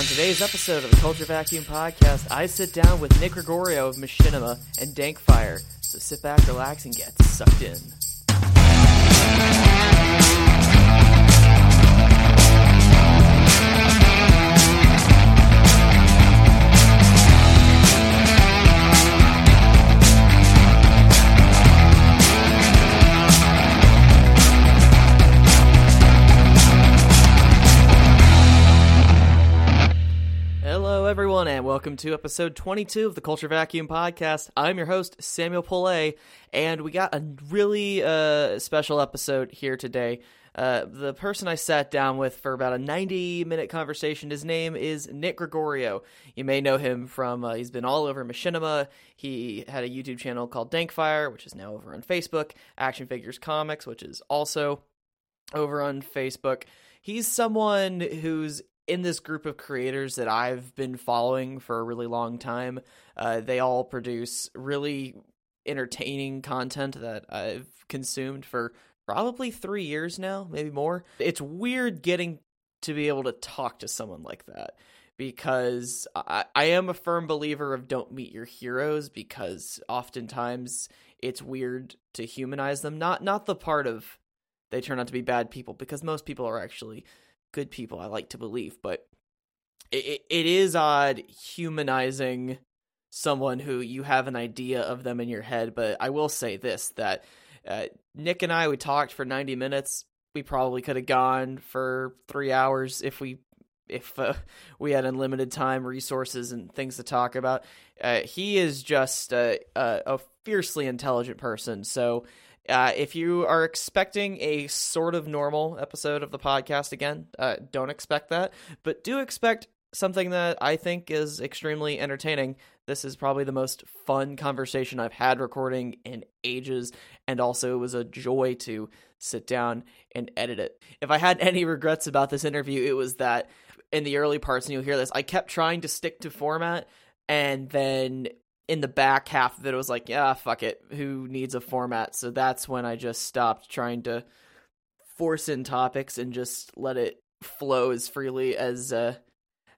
On today's episode of the Culture Vacuum Podcast, I sit down with Nick Gregorio of Machinima and Dankfire. So sit back, relax, and get sucked in. Welcome to episode 22 of the Culture Vacuum Podcast. I'm your host, Samuel Pillay, and we got a really uh, special episode here today. Uh, the person I sat down with for about a 90 minute conversation, his name is Nick Gregorio. You may know him from, uh, he's been all over Machinima. He had a YouTube channel called Dankfire, which is now over on Facebook, Action Figures Comics, which is also over on Facebook. He's someone who's in this group of creators that I've been following for a really long time. Uh, they all produce really entertaining content that I've consumed for probably three years now, maybe more. It's weird getting to be able to talk to someone like that because I, I am a firm believer of don't meet your heroes because oftentimes it's weird to humanize them. Not not the part of they turn out to be bad people because most people are actually good people i like to believe but it, it is odd humanizing someone who you have an idea of them in your head but i will say this that uh, nick and i we talked for 90 minutes. We probably could have gone for three hours if we if uh, we had unlimited time resources and things to talk about. Uh, he is just a, a, a fiercely intelligent person so uh, if you are expecting a sort of normal episode of the podcast again, uh, don't expect that, but do expect something that I think is extremely entertaining. This is probably the most fun conversation I've had recording in ages, and also it was a joy to sit down and edit it. If I had any regrets about this interview, it was that in the early parts, and you'll hear this, I kept trying to stick to format, and then in the back half of it, was like, yeah, fuck it. Who needs a format? So that's when I just stopped trying to force in topics and just let it flow as freely as uh,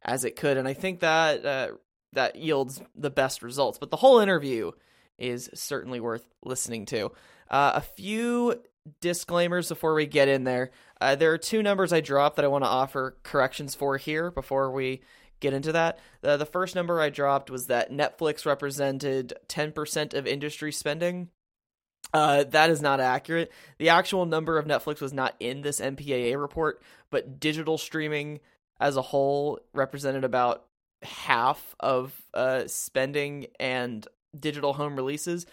as it could. And I think that uh, that yields the best results. But the whole interview is certainly worth listening to. Uh, a few disclaimers before we get in there. Uh, there are two numbers I dropped that I want to offer corrections for here before we get into that. The, the first number I dropped was that Netflix represented 10% of industry spending. Uh, that is not accurate. The actual number of Netflix was not in this MPAA report, but digital streaming as a whole represented about half of uh, spending and digital home releases.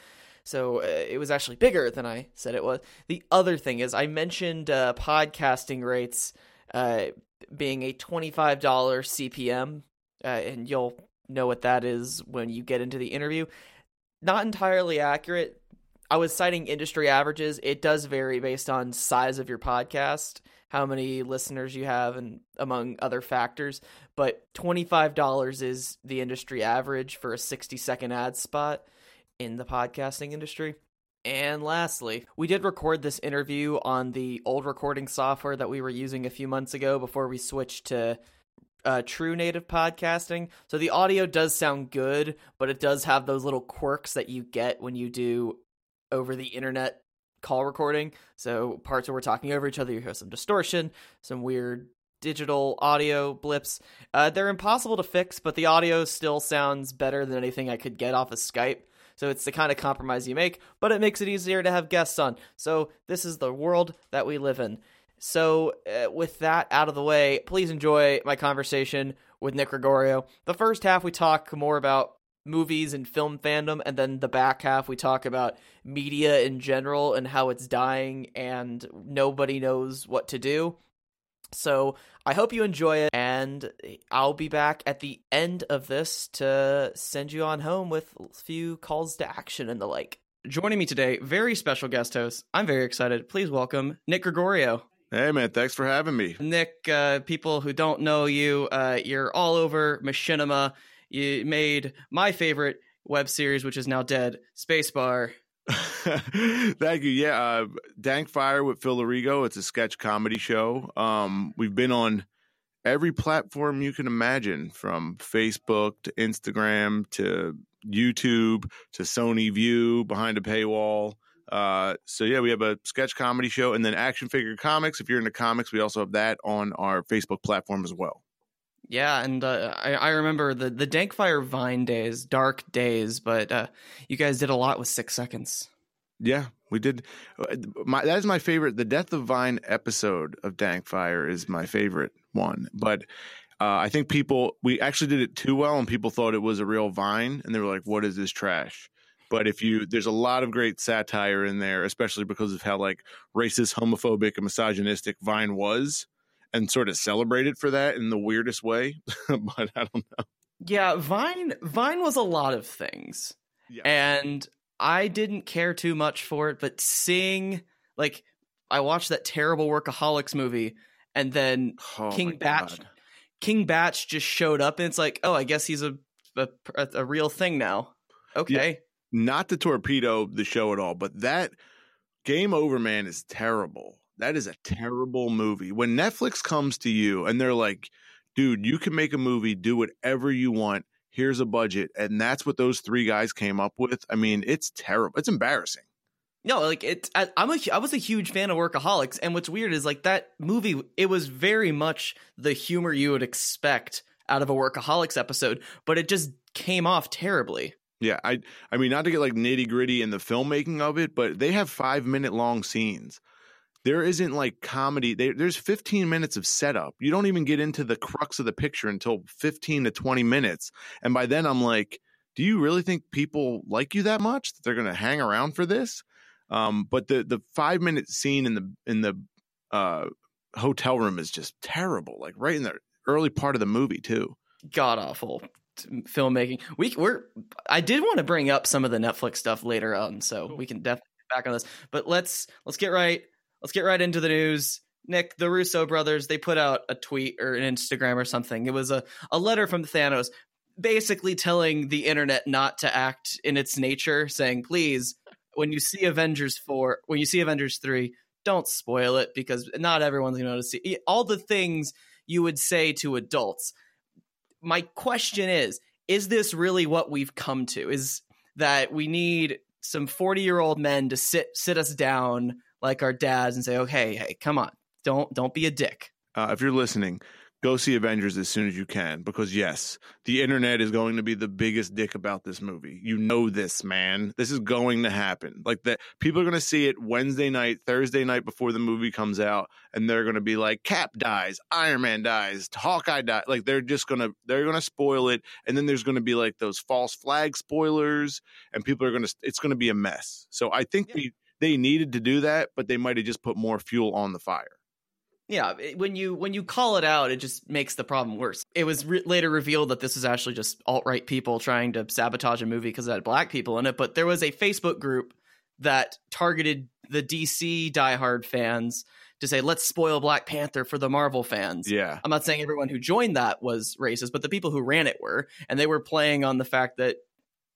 So uh, it was actually bigger than I said it was. The other thing is, I mentioned uh, podcasting rates uh, being a $25 CPM, uh, and you'll know what that is when you get into the interview. Not entirely accurate. I was citing industry averages. It does vary based on size of your podcast, how many listeners you have, and among other factors. But $25 is the industry average for a 60 second ad spot in the podcasting industry. And lastly, we did record this interview on the old recording software that we were using a few months ago before we switched to uh, true native podcasting. So the audio does sound good, but it does have those little quirks that you get when you do over the internet call recording. So parts where we're talking over each other, you hear some distortion, some weird digital audio blips. Uh, they're impossible to fix, but the audio still sounds better than anything I could get off of Skype. So it's the kind of compromise you make, but it makes it easier to have guests on. So this is the world that we live in. So uh, with that out of the way, please enjoy my conversation with Nick Gregorio. The first half we talk more about movies and film fandom and then the back half we talk about media in general and how it's dying and nobody knows what to do. So I hope you enjoy it, and I'll be back at the end of this to send you on home with a few calls to action and the like. Joining me today, very special guest host. I'm very excited. Please welcome Nick Gregorio. Hey man, thanks for having me. Nick, uh, people who don't know you, uh, you're all over Machinima. You made my favorite web series, which is now dead, Spacebar. Thank you. Yeah, uh, Dankfire with Phil Larigo. It's a sketch comedy show. Um, we've been on every platform you can imagine, from Facebook to Instagram to YouTube to Sony Vue behind a paywall. Uh, so yeah, we have a sketch comedy show and then action figure comics. If you're into comics, we also have that on our Facebook platform as well. Yeah, and uh, I, I remember the the Dankfire Vine days, dark days, but uh, you guys did a lot with six seconds. Yeah, we did. Uh, my, that is my favorite. The Death of Vine episode of Dankfire is my favorite one. But uh, I think people, we actually did it too well, and people thought it was a real Vine, and they were like, "What is this trash?" But if you, there's a lot of great satire in there, especially because of how like racist, homophobic, and misogynistic Vine was, and sort of celebrated for that in the weirdest way. but I don't know. Yeah, Vine Vine was a lot of things. Yeah. And I didn't care too much for it, but seeing like I watched that terrible Workaholics movie and then oh King Bach King Bach just showed up and it's like, "Oh, I guess he's a a, a real thing now." Okay. Yeah, not to torpedo the show at all, but that Game Over Man is terrible. That is a terrible movie. When Netflix comes to you and they're like, "Dude, you can make a movie, do whatever you want." here's a budget and that's what those three guys came up with i mean it's terrible it's embarrassing no like it's I, i'm a i was a huge fan of workaholics and what's weird is like that movie it was very much the humor you would expect out of a workaholics episode but it just came off terribly yeah i i mean not to get like nitty gritty in the filmmaking of it but they have five minute long scenes there isn't like comedy. there's 15 minutes of setup. You don't even get into the crux of the picture until 15 to 20 minutes. And by then, I'm like, do you really think people like you that much that they're going to hang around for this? Um, but the the five minute scene in the in the uh, hotel room is just terrible. Like right in the early part of the movie too. God awful filmmaking. We we're I did want to bring up some of the Netflix stuff later on, so cool. we can definitely back on this. But let's let's get right let's get right into the news. Nick, the Russo brothers, they put out a tweet or an Instagram or something. It was a, a letter from Thanos basically telling the internet not to act in its nature, saying, please, when you see Avengers 4, when you see Avengers 3, don't spoil it because not everyone's going to see all the things you would say to adults. My question is, is this really what we've come to? Is that we need some 40 year old men to sit sit us down like our dads and say, "Okay, hey, come on, don't don't be a dick." Uh, if you're listening, go see Avengers as soon as you can because yes, the internet is going to be the biggest dick about this movie. You know this, man. This is going to happen. Like that people are going to see it Wednesday night, Thursday night before the movie comes out and they're going to be like Cap dies, Iron Man dies, Hawkeye dies. Like they're just going to they're going to spoil it and then there's going to be like those false flag spoilers and people are going to it's going to be a mess. So I think yeah. we they needed to do that, but they might have just put more fuel on the fire. Yeah, when you when you call it out, it just makes the problem worse. It was re- later revealed that this is actually just alt right people trying to sabotage a movie because it had black people in it. But there was a Facebook group that targeted the DC diehard fans to say, "Let's spoil Black Panther for the Marvel fans." Yeah, I'm not saying everyone who joined that was racist, but the people who ran it were, and they were playing on the fact that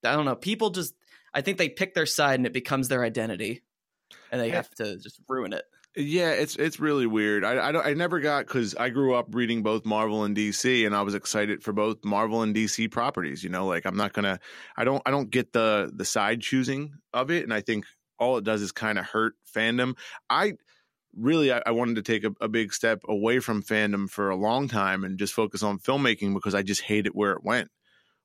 I don't know, people just I think they pick their side and it becomes their identity and they have to just ruin it. Yeah, it's it's really weird. I I, I never got because I grew up reading both Marvel and DC, and I was excited for both Marvel and DC properties. You know, like I'm not gonna, I don't I don't get the the side choosing of it, and I think all it does is kind of hurt fandom. I really I, I wanted to take a, a, big step away from fandom for a long time and just focus on filmmaking because I just hate it where it went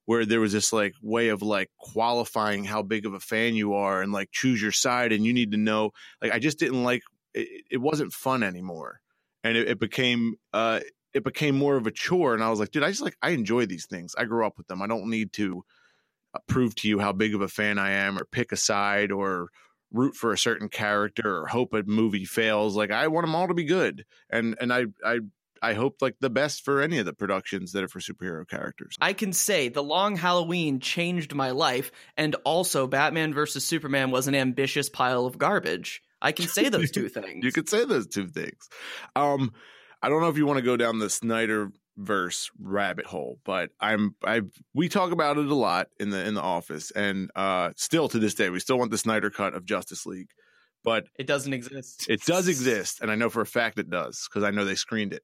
where there was this like way of like qualifying how big of a fan you are and like choose your side and you need to know like i just didn't like it, it wasn't fun anymore. And it, it became uh it became more of a chore. And i was like dude i just like i enjoy these things. I grew up with them. I don't need to uh, prove to you how big of a fan i am or pick a side or root for a certain character or hope a movie fails. Like i want them all to be good. And and i i I hope like the best for any of the productions that are for superhero characters. I can say The Long Halloween changed my life, and also Batman versus Superman was an ambitious pile of garbage. I can say those two things. you could say those two things. Um, I don't know if you want to go down the Snyder verse rabbit hole, but I'm I we talk about it a lot in the in the office, and uh, still to this day we still want the Snyder cut of Justice League, but it doesn't exist. It does exist, and I know for a fact it does because I know they screened it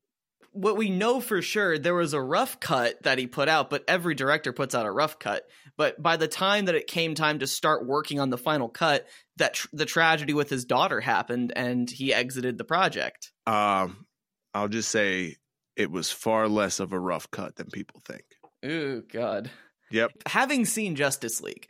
what we know for sure, there was a rough cut that he put out, but every director puts out a rough cut. But by the time that it came time to start working on the final cut, that tr- the tragedy with his daughter happened, and he exited the project. Um, I'll just say it was far less of a rough cut than people think. Oh God. Yep. Having seen Justice League,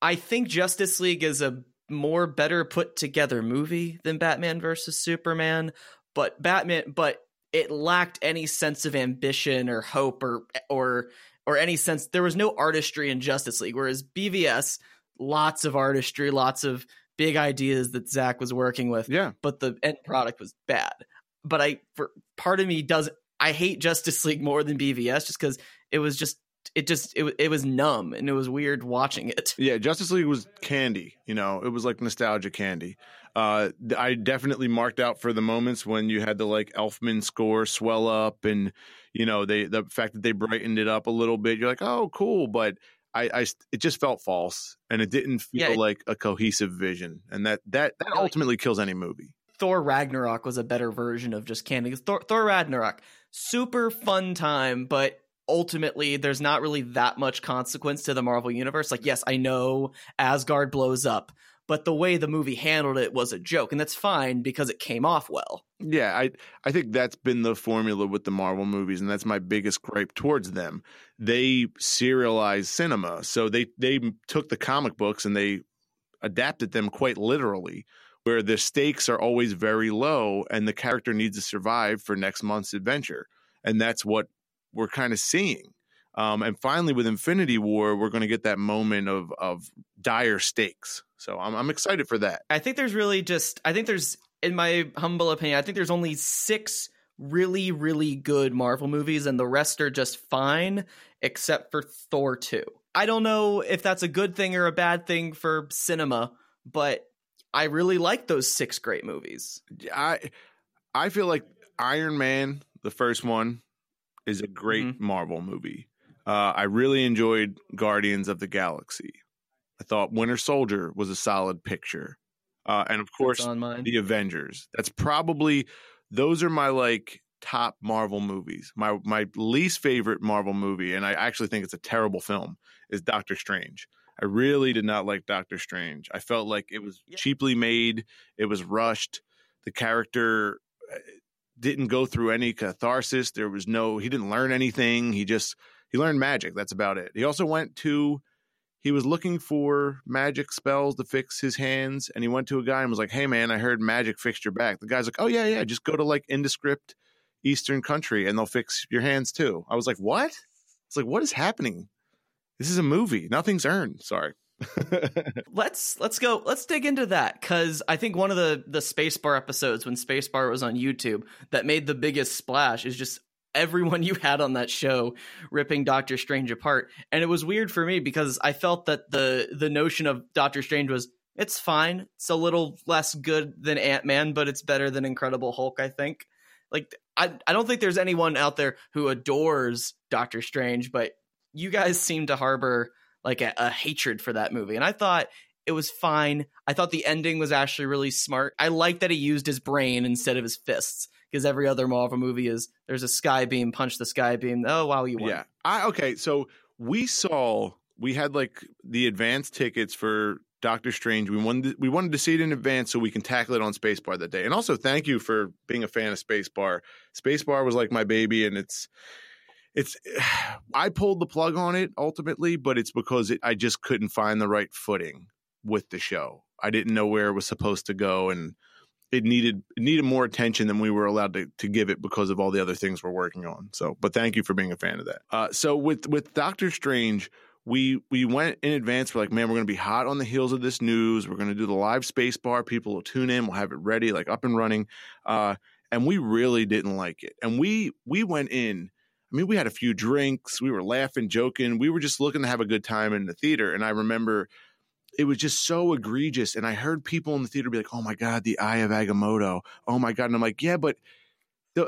I think Justice League is a more better put together movie than Batman versus Superman, but Batman but it lacked any sense of ambition or hope or or or any sense there was no artistry in Justice League whereas BVS lots of artistry, lots of big ideas that Zach was working with. Yeah. But the end product was bad. But I for part of me does I hate Justice League more than BVS just cuz it was just it just it, it was numb and it was weird watching it. Yeah, Justice League was candy. You know, it was like nostalgia candy. Uh, I definitely marked out for the moments when you had the like Elfman score swell up, and you know they the fact that they brightened it up a little bit. You're like, oh, cool, but I, I it just felt false, and it didn't feel Yeah. like a cohesive vision, and that that that ultimately kills any movie. Thor Ragnarok was a better version of just candy. Thor, Thor Ragnarok, super fun time, but ultimately there's not really that much consequence to the Marvel universe. Like, yes, I know Asgard blows up, but the way the movie handled it was a joke, and that's fine because it came off well. Yeah, I I think that's been the formula with the Marvel movies, and that's my biggest gripe towards them. They serialized cinema, so they they took the comic books and they adapted them quite literally, where the stakes are always very low, and the character needs to survive for next month's adventure, and that's what we're kind of seeing. Um, and finally, with Infinity War, we're going to get that moment of of dire stakes. So I'm I'm excited for that. I think there's really just I think there's in my humble opinion, I think there's only 6 really really good Marvel movies and the rest are just fine except for Thor 2. I don't know if that's a good thing or a bad thing for cinema, but I really like those 6 great movies. I I feel like Iron Man, the first one, is a great Marvel movie. Uh, I really enjoyed Guardians of the Galaxy. I thought Winter Soldier was a solid picture, uh, and of course the Avengers. That's probably those are my like top Marvel movies. My my least favorite Marvel movie, and I actually think it's a terrible film, is Doctor Strange. I really did not like Doctor Strange. I felt like it was Yeah. cheaply made. It was rushed. The character uh, didn't go through any catharsis. There was no. He didn't learn anything. He just he learned magic. That's about it. He also went to. He was looking for magic spells to fix his hands, and he went to a guy and was like, "Hey, man, I heard magic fixed your back." The guy's like, "Oh yeah, yeah, just go to like indescript Eastern country, and they'll fix your hands too." I was like, "What?" It's like, "What is happening? This is a movie. Nothing's earned." Sorry. let's let's go let's dig into that because i think one of the the spacebar episodes when spacebar was on youtube that made the biggest splash is just everyone you had on that show ripping doctor strange apart. And it was weird for me because i felt that the the notion of doctor strange was it's fine it's a little less good than ant-man but it's better than incredible hulk i think. Like i i don't think there's anyone out there who adores doctor strange but you guys seem to harbor like a, a hatred for that movie. And I thought it was fine. I thought the ending was actually really smart. I like that he used his brain instead of his fists because every other Marvel movie is there's a sky beam, punch the sky beam. Oh wow, you won. Yeah. I okay, so we saw we had like the advance tickets for Doctor Strange. We wanted we wanted to see it in advance so we can tackle it on Spacebar that day. And also thank you for being a fan of Spacebar. Spacebar was like my baby and it's it's I pulled the plug on it ultimately, but it's because it, I just couldn't find the right footing with the show. I didn't know where it was supposed to go and it needed it needed more attention than we were allowed to, to give it because of all the other things we're working on. So, but thank you for being a fan of that. Uh, so with with Doctor Strange, we we went in advance. We're like, man, we're going to be hot on the heels of this news. We're going to do the live Spacebar. People will tune in. We'll have it ready, like up and running. Uh, and we really didn't like it. And we we went in. I mean, we had a few drinks. We were laughing, joking. We were just looking to have a good time in the theater. And I remember it was just so egregious. And I heard people in the theater be like, "Oh my god, the Eye of Agamotto! Oh my god!" And I'm like, "Yeah, but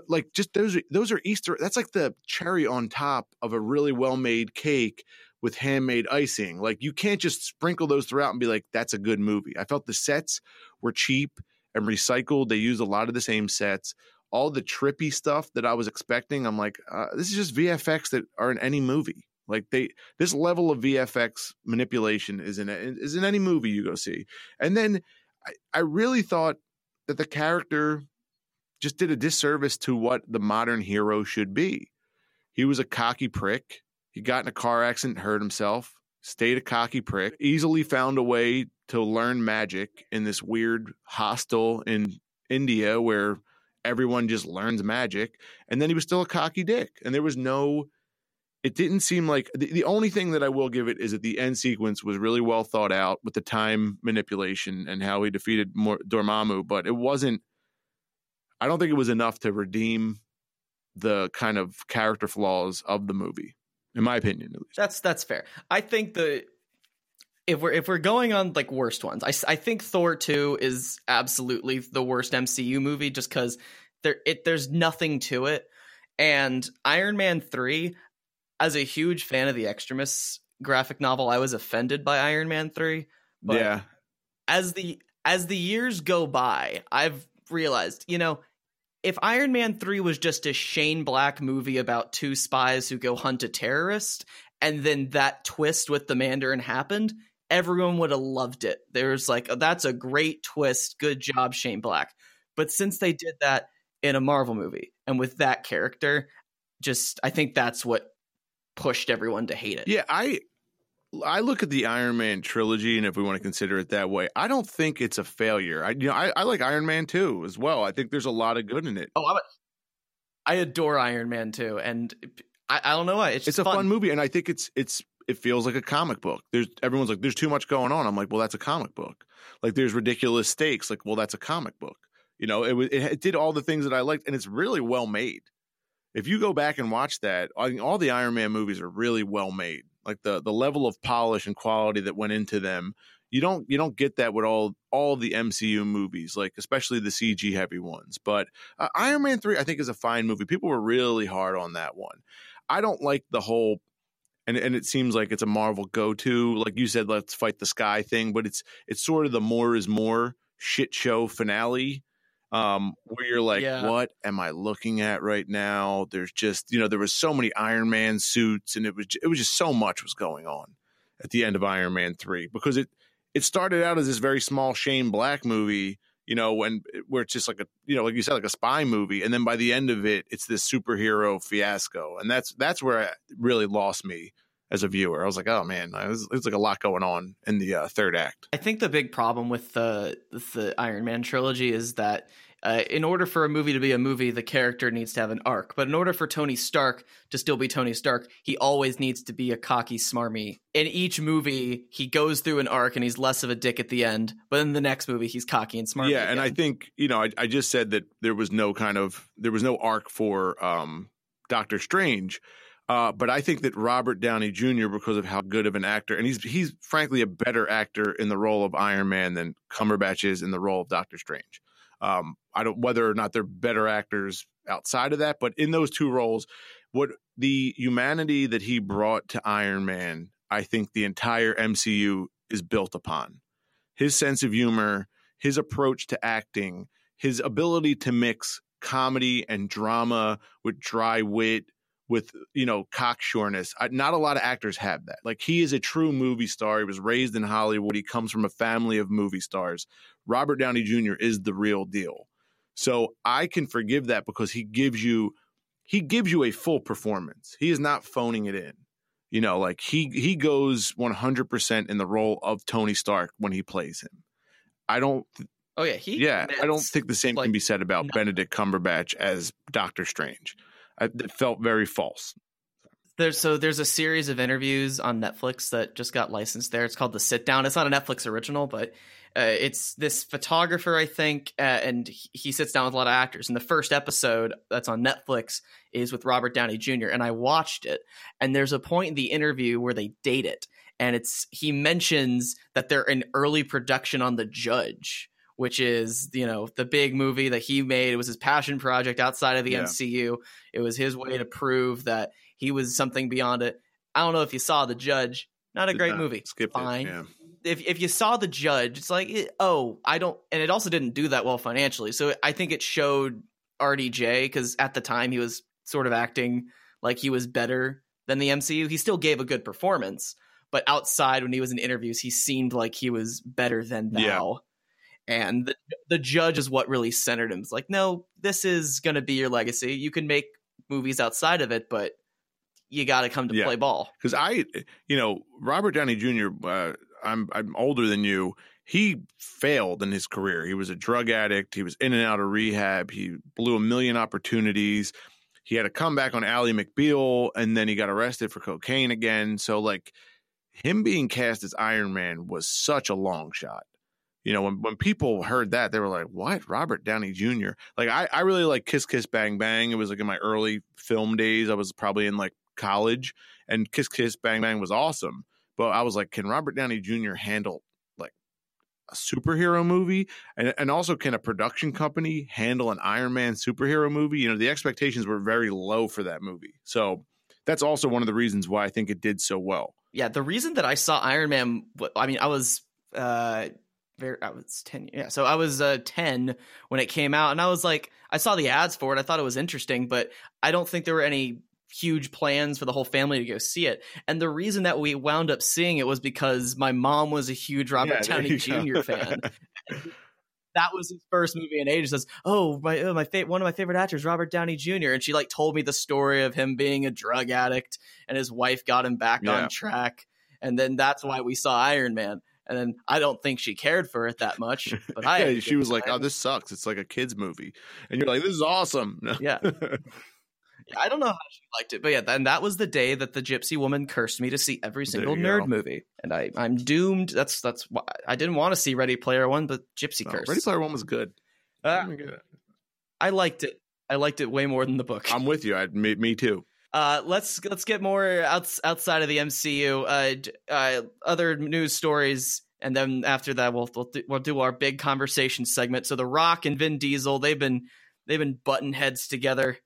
like just those are, those are Easter. That's like the cherry on top of a really well made cake with handmade icing. Like you can't just sprinkle those throughout and be like, that's a good movie. I felt the sets were cheap and recycled. They used a lot of the same sets. All the trippy stuff that I was expecting. I'm like, uh, this is just VFX that are in any movie. Like they, this level of VFX manipulation is in is in any movie you go see. And then I, I really thought that the character just did a disservice to what the modern hero should be. He was a cocky prick. He got in a car accident, hurt himself, stayed a cocky prick, easily found a way to learn magic in this weird hostel in India where everyone just learns magic. And then he was still a cocky dick. And there was no, it didn't seem like the, the only thing that I will give it is that the end sequence was really well thought out with the time manipulation and how he defeated Dormammu, but it wasn't, I don't think it was enough to redeem the kind of character flaws of the movie, in my opinion. At least. That's that's fair. I think the if we're if we're going on like worst ones, I, I think Thor two is absolutely the worst MCU movie just because there it there's nothing to it, and Iron Man three, as a huge fan of the Extremis graphic novel, I was offended by Iron Man three. But yeah. As the as the years go by, I've realized you know if Iron Man 3 was just a Shane Black movie about two spies who go hunt a terrorist, and then that twist with the Mandarin happened, everyone would have loved it. There's like, oh, that's a great twist. Good job, Shane Black. But since they did that in a Marvel movie and with that character, just I think that's what pushed everyone to hate it. Yeah, I I look at the Iron Man trilogy, and if we want to consider it that way, I don't think it's a failure. I you know I, I like Iron Man too as well. I think there's a lot of good in it. Oh, I'm a, I adore Iron Man too, and I, I don't know why it's it's a fun. fun movie, and I think it's it's it feels like a comic book. There's everyone's like, there's too much going on. I'm like, well, that's a comic book. Like there's ridiculous stakes. Like, well, that's a comic book. You know, it was it, it did all the things that I liked, and it's really well made. If you go back and watch that, I mean, all the Iron Man movies are really well made like the the level of polish and quality that went into them you don't you don't get that with all all the MCU movies like especially the CG heavy ones but uh, Iron Man 3 I think is a fine movie people were really hard on that one I don't like the whole and and it seems like it's a Marvel go-to like you said let's fight the sky thing but it's it's sort of the more is more shit show finale um, where you're like, yeah. what am I looking at right now? There's just, you know, there was so many Iron Man suits, and it was it was just so much was going on at the end of Iron Man three because it it started out as this very small Shane Black movie, you know, when where it's just like a you know, like you said, like a spy movie, and then by the end of it, it's this superhero fiasco, and that's that's where it really lost me as a viewer. I was like, oh man, there's, there's like a lot going on in the uh, third act. I think the big problem with the the Iron Man trilogy is that. Uh, in order for a movie to be a movie, the character needs to have an arc. But in order for Tony Stark to still be Tony Stark, he always needs to be a cocky, smarmy. In each movie, he goes through an arc and he's less of a dick at the end. But in the next movie, he's cocky and smarmy. Yeah, again. and I think you know, I, I just said that there was no kind of there was no arc for um, Doctor Strange uh, but I think that Robert Downey Jr. because of how good of an actor, and he's he's frankly a better actor in the role of Iron Man than Cumberbatch is in the role of Doctor Strange. Um, I don't whether or not they're better actors outside of that, but in those two roles, what the humanity that he brought to Iron Man, I think the entire MCU is built upon. His sense of humor, his approach to acting, his ability to mix comedy and drama with dry wit with you know cocksureness. Not a lot of actors have that. Like he is a true movie star. He was raised in Hollywood. He comes from a family of movie stars. Robert Downey Jr. is the real deal. So I can forgive that because he gives you he gives you a full performance. He is not phoning it in. You know, like he he goes 100% in the role of Tony Stark when he plays him. I don't Oh yeah, he Yeah, I don't think the same like, can be said about no. Benedict Cumberbatch as Doctor Strange it felt very false. There's so there's a series of interviews on Netflix that just got licensed there. It's called The Sit Down. It's not a Netflix original, but uh, it's this photographer, I think, uh, and he sits down with a lot of actors. And the first episode that's on Netflix is with Robert Downey Jr. And I watched it, and there's a point in the interview where they date it, and it's he mentions that they're in early production on The Judge which is you know the big movie that he made. It was his passion project outside of the yeah. MCU. It was his way to prove that he was something beyond it. I don't know if you saw The Judge. Not a great not. movie. Skip Fine. It, yeah. If if you saw The Judge, it's like oh I don't, and it also didn't do that well financially. So I think it showed RDJ because at the time he was sort of acting like he was better than the MCU. He still gave a good performance, but outside when he was in interviews, he seemed like he was better than Val. Yeah. And the, the judge is what really centered him. It's like, no, this is going to be your legacy. You can make movies outside of it, but you got to come to Yeah. play ball. because I, you know, Robert Downey Jr. Uh, I'm I'm older than you. He failed in his career. He was a drug addict. He was in and out of rehab. He blew a million opportunities. He had a comeback on Ally McBeal, and then he got arrested for cocaine again. So, like, him being cast as Iron Man was such a long shot. You know, when, when people heard that, they were like, "What? Robert Downey Jr." Like, I I really like Kiss Kiss Bang Bang. It was like in my early film days. I was probably in like college, and Kiss Kiss Bang Bang was awesome. But I was like, can Robert Downey Jr. handle like a superhero movie? And and also can a production company handle an Iron Man superhero movie? You know, the expectations were very low for that movie. So that's also one of the reasons why I think it did so well. Yeah, the reason that I saw Iron Man, I mean, I was uh very, I was ten. Yeah, so I was uh ten when it came out, and I was like, I saw the ads for it. I thought it was interesting, but I don't think there were any huge plans for the whole family to go see it. And the reason that we wound up seeing it was because my mom was a huge Robert Yeah, Downey Jr. fan. that was his first movie in ages. Says, "Oh, my oh, my fa- one of my favorite actors, Robert Downey Jr." And she like told me the story of him being a drug addict and his wife got him back Yeah. on track, and then that's why we saw Iron Man. And then I don't think she cared for it that much, but I yeah, she good was like, "Oh, this sucks. It's like a kids movie," and you're like, "This is awesome." Yeah. I don't know how she liked it, but yeah, and that was the day that the Gypsy Woman cursed me to see every single nerd go. movie, and I I'm doomed. That's that's why I didn't want to see Ready Player One, but Gypsy No, Curse. Ready Player One was good. Uh, I liked it. I liked it way more than the book. I'm with you. I, me, me too. Uh, let's let's get more outs, outside of the MCU. Uh, uh, other news stories, and then after that, we'll we'll do, we'll do our big conversation segment. So, The Rock and Vin Diesel, they've been they've been button heads together.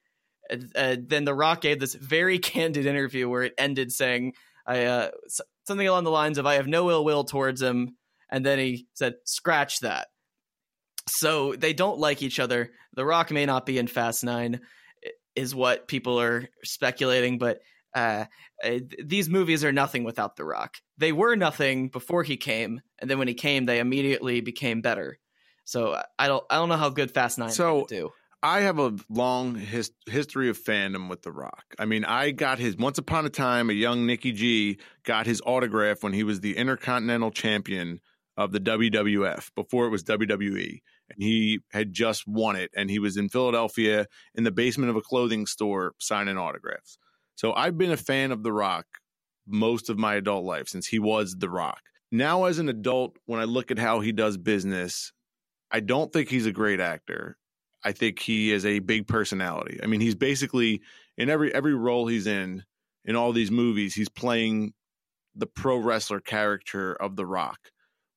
Uh, then The Rock gave this very candid interview where it ended saying, "I uh, something along the lines of I have no ill will towards him," and then he said, "Scratch that." So they don't like each other. The Rock may not be in Fast Nine, is what people are speculating. But uh, uh, these movies are nothing without The Rock. They were nothing before he came, and then when he came, they immediately became better. So I- don't, I don't know how good Fast Nine so, do. I have a long his, history of fandom with The Rock. I mean, I got his once upon a time a young Nicky G got his autograph when he was the Intercontinental Champion of the WWF before it was WWE, and he had just won it, and he was in Philadelphia in the basement of a clothing store signing autographs. So I've been a fan of The Rock most of my adult life since he was The Rock. Now, as an adult, when I look at how he does business, I don't think he's a great actor. I think he is a big personality. I mean, he's basically in every every role he's in in all these movies, he's playing the pro wrestler character of The Rock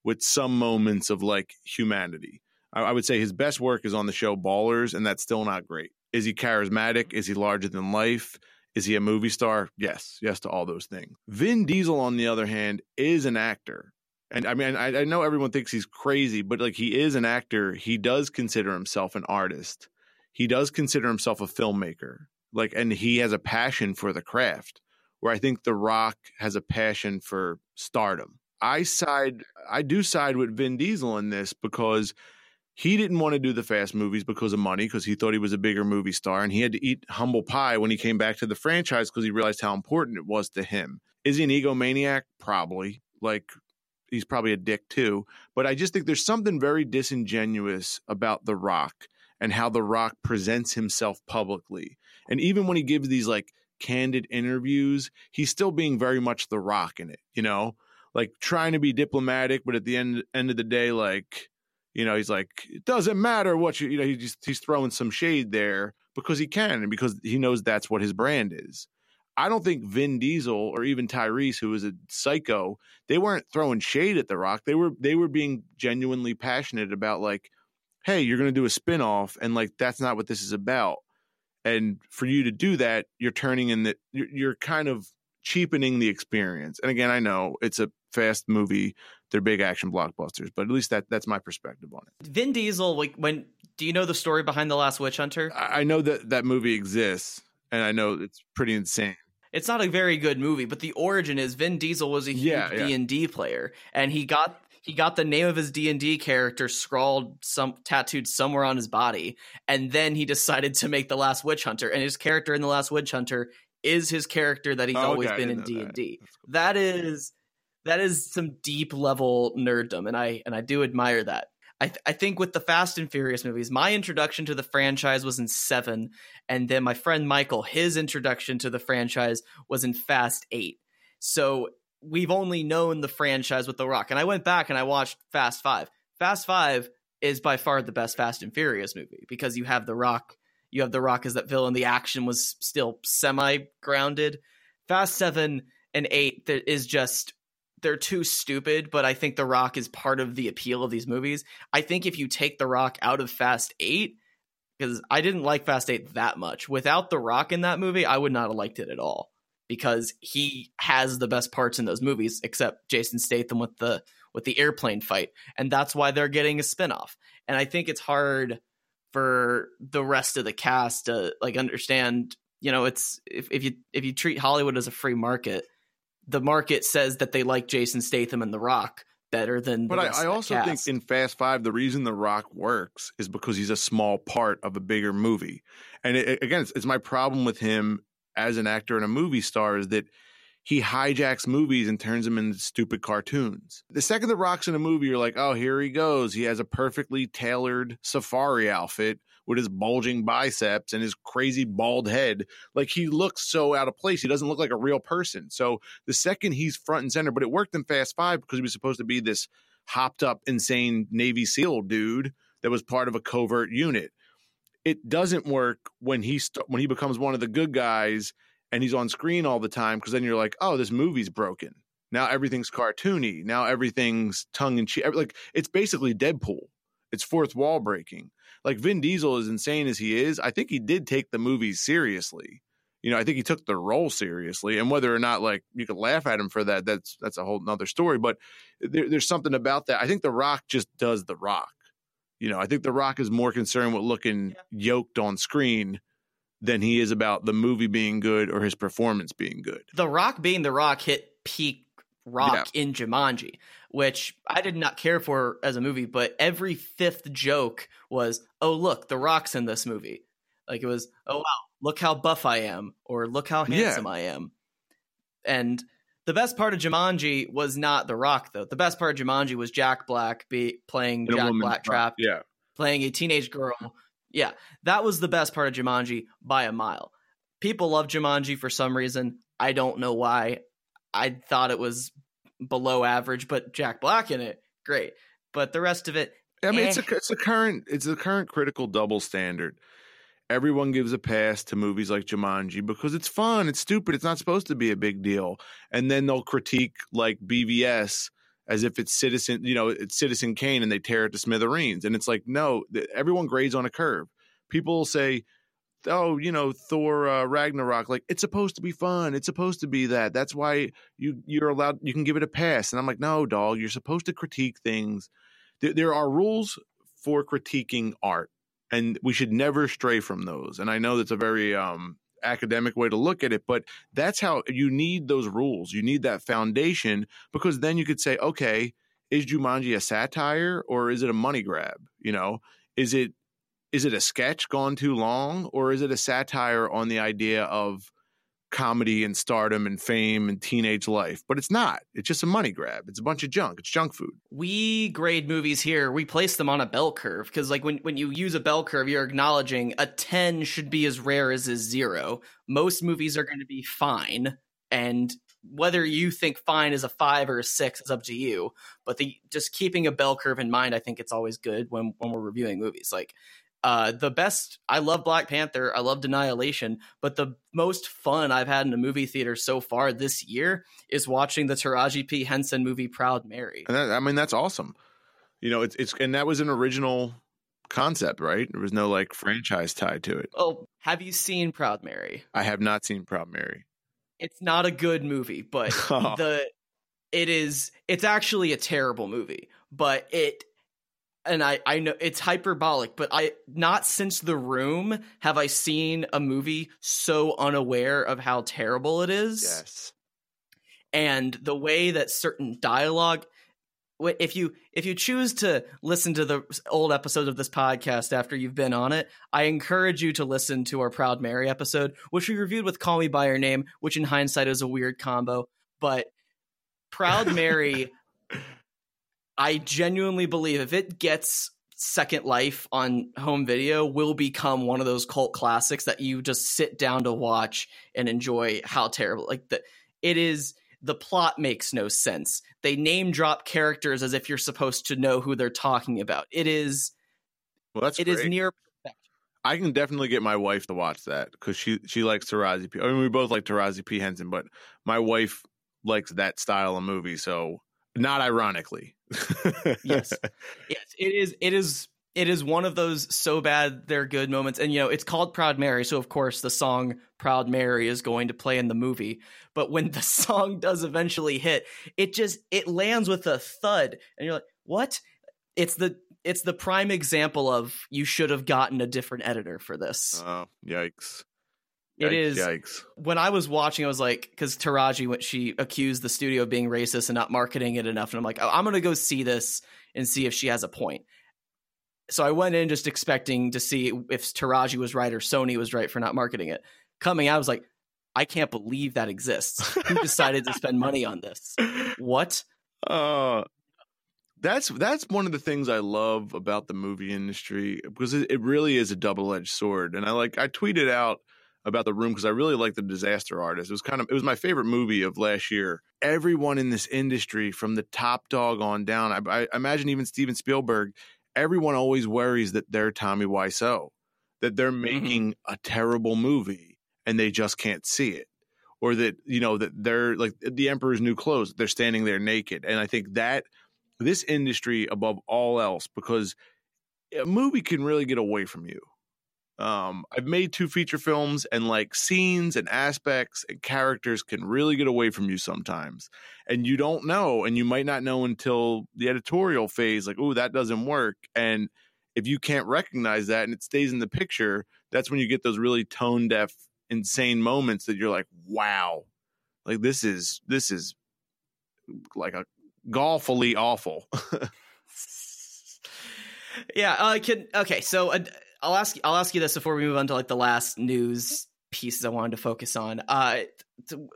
with some moments of like humanity. I, I would say his best work is on the show Ballers, and that's still not great. Is he charismatic? Is he larger than life? Is he a movie star? Yes, yes to all those things. Vin Diesel, on the other hand, is an actor. And I mean, I, I know everyone thinks he's crazy, but like he is an actor. He does consider himself an artist. He does consider himself a filmmaker. Like, and he has a passion for the craft. Where I think The Rock has a passion for stardom. I side, I do side with Vin Diesel in this because he didn't want to do the fast movies because of money, because he thought he was a bigger movie star, and he had to eat humble pie when he came back to the franchise because he realized how important it was to him. Is he an egomaniac? Probably. Like he's probably a dick too. But I just think there's something very disingenuous about The Rock and how The Rock presents himself publicly. And even when he gives these like candid interviews, he's still being very much The Rock in it, you know? Like trying to be diplomatic, but at the end end of the day, like, you know, he's like, it doesn't matter what you you know, just he's throwing some shade there because he can and because he knows that's what his brand is. I don't think Vin Diesel or even Tyrese, who is a psycho, they weren't throwing shade at The Rock. They were they were being genuinely passionate about like, hey, you're going to do a spinoff, and like that's not what this is about. And for you to do that, you're turning in that you're, you're kind of cheapening the experience. And again, I know it's a fast movie; they're big action blockbusters, but at least that that's my perspective on it. Vin Diesel, like when Do you know the story behind the Last Witch Hunter? I I know that that movie exists, and I know it's pretty insane. It's not a very good movie, but the origin is Vin Diesel was a huge. D and D player, and he got he got the name of his D and D character scrawled some tattooed somewhere on his body, and then he decided to make the Last Witch Hunter, and his character in the Last Witch Hunter is his character that he's Oh, always okay, I been in D and D. That is that is some deep level nerddom, and I and I do admire that. I th- I think with the Fast and Furious movies, my introduction to the franchise was in seven, and then my friend Michael, his introduction to the franchise was in Fast Eight. So we've only known the franchise with The Rock, and I went back and I watched Fast Five. Fast Five is by far the best Fast and Furious movie because you have The Rock, you have The Rock as that villain. The action was still semi grounded. Fast Seven and Eight is just they're too stupid, but I think The Rock is part of the appeal of these movies. I think if you take The Rock out of Fast 8, because I didn't like Fast 8 that much, without The Rock in that movie, I would not have liked it at all because he has the best parts in those movies except Jason Statham with the with the airplane fight and that's why they're getting a spin-off. And I think it's hard for the rest of the cast to like understand, you know, it's if, if you if you treat Hollywood as a free market, the market says that they like Jason Statham and The Rock better than. But the I, I also cast. think in Fast Five, the reason The Rock works is because he's a small part of a bigger movie. And it, again, it's, it's my problem with him as an actor and a movie star is that he hijacks movies and turns them into stupid cartoons. The second The Rock's in a movie, you're like, oh, here he goes. He has a perfectly tailored safari outfit with his bulging biceps and his crazy bald head. Like he looks so out of place. He doesn't look like a real person. So the second he's front and center, but it worked in Fast Five because he was supposed to be this hopped up, insane Navy SEAL dude that was part of a covert unit. It doesn't work when he st- when he becomes one of the good guys and he's on screen all the time because then you're like, oh, this movie's broken. Now everything's cartoony. Now everything's tongue in cheek. Like it's basically Deadpool. It's fourth wall breaking. Like Vin Diesel, as insane as he is, I think he did take the movies seriously. You know, I think he took the role seriously, and whether or not like you could laugh at him for that, that's that's a whole nother story. But there, there's something about that. I think The Rock just does The Rock. You know, I think The Rock is more concerned with looking yoked on screen than he is about the movie being good or his performance being good. The Rock being The Rock hit peak Rock in Jumanji, which I did not care for as a movie, but every fifth joke was, "Oh, look, The Rock's in this movie." Like it was, "Oh wow, look how buff I am," or "Look how Yeah. handsome I am." And the best part of Jumanji was not The Rock, though. The best part of Jumanji was Jack Black be playing Jack Black. Trap, Yeah. playing a teenage girl. Yeah, that was the best part of Jumanji by a mile. People love Jumanji for some reason. I don't know why. I thought it was below average, but Jack Black in it, great. But the rest of it, I mean, it's Eh. a it's a current it's a current critical double standard. Everyone gives a pass to movies like Jumanji because it's fun, it's stupid, it's not supposed to be a big deal, and then they'll critique like BVS as if it's Citizen, you know, it's Citizen Kane, and they tear it to smithereens, and it's like no, everyone grades on a curve. People will say. Oh, you know, Thor uh, Ragnarok. Like it's supposed to be fun. It's supposed to be that. That's why you you're allowed. You can give it a pass. And I'm like, no, dog. You're supposed to critique things there, there are rules for critiquing art and we should never stray from those and i know that's a very um, academic way to look at it but that's how you need those rules you need that foundation because then you could say okay is jumanji a satire or is it a money grab you know is it is it a sketch gone too long or is it a satire on the idea of comedy and stardom and fame and teenage life? But it's not. It's just a money grab. It's a bunch of junk. It's junk food. We grade movies here, we place them on a bell curve because like when when you use a bell curve, you're acknowledging a 10 should be as rare as a 0. Most movies are going to be fine and whether you think fine is a 5 or a 6 is up to you, but the just keeping a bell curve in mind, I think it's always good when when we're reviewing movies. Like uh, the best, I love Black Panther, I love Annihilation, but the most fun I've had in a movie theater so far this year is watching the Taraji P Henson movie Proud Mary. And that, I mean, that's awesome. You know, it's it's and that was an original concept, right? There was no like franchise tied to it. Oh, have you seen Proud Mary? I have not seen Proud Mary. It's not a good movie, but the it is it's actually a terrible movie, but it and I I know it's hyperbolic, but I not since The Room have I seen a movie so unaware of how terrible it is. Yes. And the way that certain dialogue if you if you choose to listen to the old episodes of this podcast after you've been on it, I encourage you to listen to our Proud Mary episode, which we reviewed with Call Me by Your Name, which in hindsight is a weird combo, but Proud Mary I genuinely believe if it gets second life on home video will become one of those cult classics that you just sit down to watch and enjoy how terrible like the it is the plot makes no sense they name drop characters as if you're supposed to know who they're talking about it is well that's it is near perfect. I can definitely get my wife to watch that because she she likes Taraji P. I mean, we both like Taraji P. Henson, but my wife likes that style of movie. So, not ironically, yes, yes, it is. It is. It is one of those so bad they're good moments, and you know it's called Proud Mary, so of course the song Proud Mary is going to play in the movie. But when the song does eventually hit, it just it lands with a thud, and you're like, "What?" It's the it's the prime example of you should have gotten a different editor for this. Oh, yikes! It Yikes, is yikes. when I was watching, I was like, because Taraji, when she accused the studio of being racist and not marketing it enough, and I'm like, oh, I'm gonna go see this and see if she has a point. So I went in just expecting to see if Taraji was right or Sony was right for not marketing it. Coming out, I was like, I can't believe that exists. Who decided to spend money on this? What? Uh that's that's one of the things I love about the movie industry because it, it really is a double edged sword. And I like I tweeted out about the room because I really like the Disaster Artist. It was kind of it was my favorite movie of last year. Everyone in this industry, from the top dog on down, I, I imagine even Steven Spielberg, everyone always worries that they're Tommy Wiseau, that they're making mm-hmm. a terrible movie and they just can't see it. Or that, you know, that they're like the Emperor's New Clothes, they're standing there naked. And I think that this industry above all else, because a movie can really get away from you. Um, I've made two feature films, and like scenes and aspects and characters can really get away from you sometimes. And you don't know, and you might not know until the editorial phase, like, oh, that doesn't work. And if you can't recognize that and it stays in the picture, that's when you get those really tone deaf, insane moments that you're like, wow, like this is this is like a golfully awful. yeah, I uh, can. Okay, so I'll ask. I'll ask you this before we move on to like the last news pieces I wanted to focus on. Uh, to,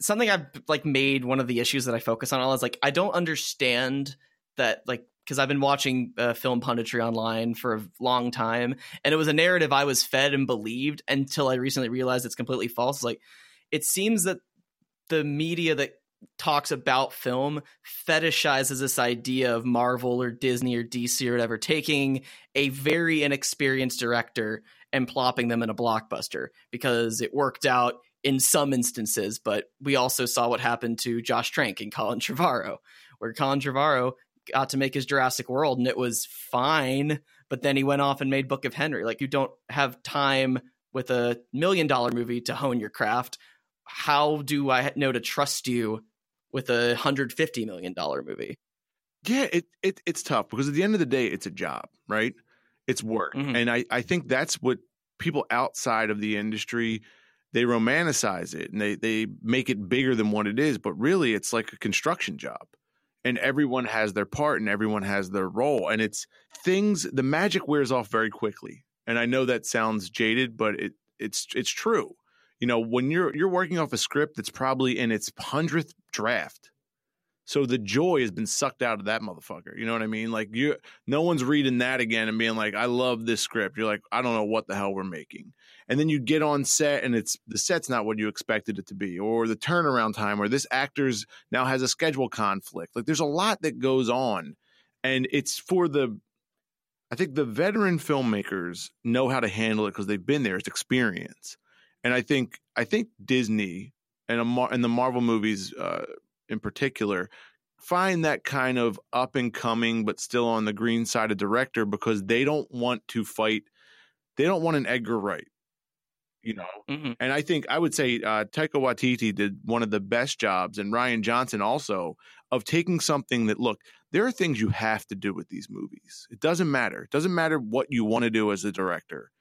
something I've like made one of the issues that I focus on all is like I don't understand that like because I've been watching uh, film punditry online for a long time, and it was a narrative I was fed and believed until I recently realized it's completely false. Like, it seems that the media that talks about film fetishizes this idea of Marvel or Disney or DC or whatever taking a very inexperienced director and plopping them in a blockbuster because it worked out in some instances, but we also saw what happened to Josh Trank and Colin Trevorrow, where Colin Trevorrow got to make his Jurassic World and it was fine, but then he went off and made Book of Henry. Like you don't have time with a million dollar movie to hone your craft. How do I know to trust you with a hundred fifty million dollar movie. Yeah, it, it it's tough because at the end of the day, it's a job, right? It's work, mm-hmm. and I I think that's what people outside of the industry they romanticize it and they they make it bigger than what it is, but really it's like a construction job. And everyone has their part and everyone has their role. And it's things the magic wears off very quickly. And I know that sounds jaded, but it it's it's true you know, when you're you're working off a script that's probably in its hundredth draft. So the joy has been sucked out of that motherfucker. You know what I mean? Like you no one's reading that again and being like, I love this script. You're like, I don't know what the hell we're making. And then you get on set and it's the set's not what you expected it to be, or the turnaround time, or this actor's now has a schedule conflict. Like there's a lot that goes on. And it's for the I think the veteran filmmakers know how to handle it because they've been there. It's experience and I think I think Disney and a, and the Marvel movies uh, in particular find that kind of up and coming but still on the green side of director because they don't want to fight they don't want an Edgar Wright you know. Mm-hmm. And I think I would say uh, Taika Waititi did one of the best jobs, and Rian Johnson also, of taking something that look. There are things you have to do with these movies. It doesn't matter. It doesn't matter what you want to do as a director.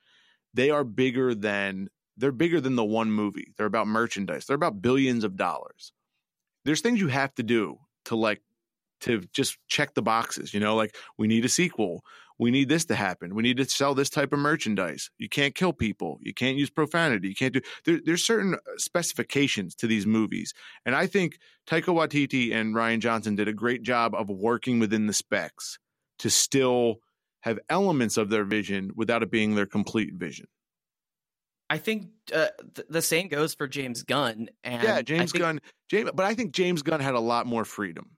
They are bigger than they're bigger than the one movie. They're about merchandise. They're about billions of dollars. There's things you have to do to like to just check the boxes, you know, like we need a sequel. We need this to happen. We need to sell this type of merchandise. You can't kill people. You can't use profanity. You can't do there, there's certain uh, specifications to these movies. And I think Taika Waititi and Rian Johnson did a great job of working within the specs to still have elements of their vision without it being their complete vision. I think uh, th- the same goes for James Gunn. And yeah, James think, Gunn. James, but I think James Gunn had a lot more freedom.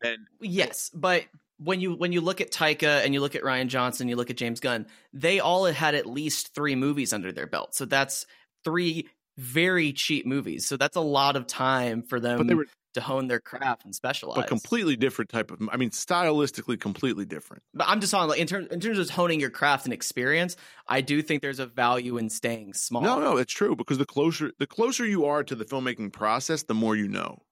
Than, yes, but when you when you look at Taika and you look at Rian Johnson, you look at James Gunn, they all had at least three movies under their belt. So that's three very cheap movies. So that's a lot of time for them were, to hone their craft and specialize. But completely different type of. I mean, stylistically, completely different. But I'm just on like in terms in terms of honing your craft and experience. I do think there's a value in staying small. No, no, it's true because the closer the closer you are to the filmmaking process, the more you know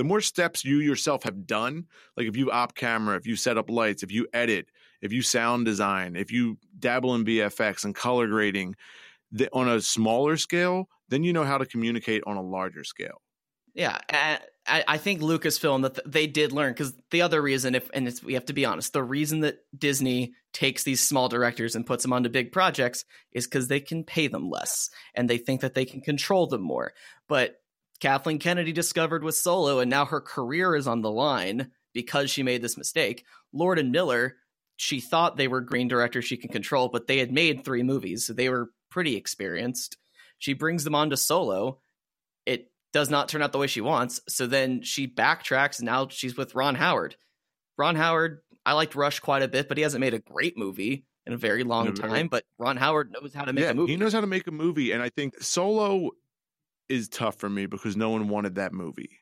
the more steps you yourself have done, like if you op camera, if you set up lights, if you edit, if you sound design, if you dabble in VFX and color grading the, on a smaller scale, then you know how to communicate on a larger scale. Yeah, I, I think Lucasfilm that they did learn because the other reason, if and we have to be honest, the reason that Disney takes these small directors and puts them onto big projects is because they can pay them less and they think that they can control them more. But Kathleen Kennedy discovered with Solo, and now her career is on the line because she made this mistake. Lord and Miller, she thought they were green directors she can control, but they had made three movies, so they were pretty experienced. She brings them on to Solo. It does not turn out the way she wants, so then she backtracks, and now she's with Ron Howard. Ron Howard, I liked Rush quite a bit, but he hasn't made a great movie in a very long a time. But Ron Howard knows how to make yeah, a movie. He knows how to make a movie, and I think Solo is tough for me because no one wanted that movie.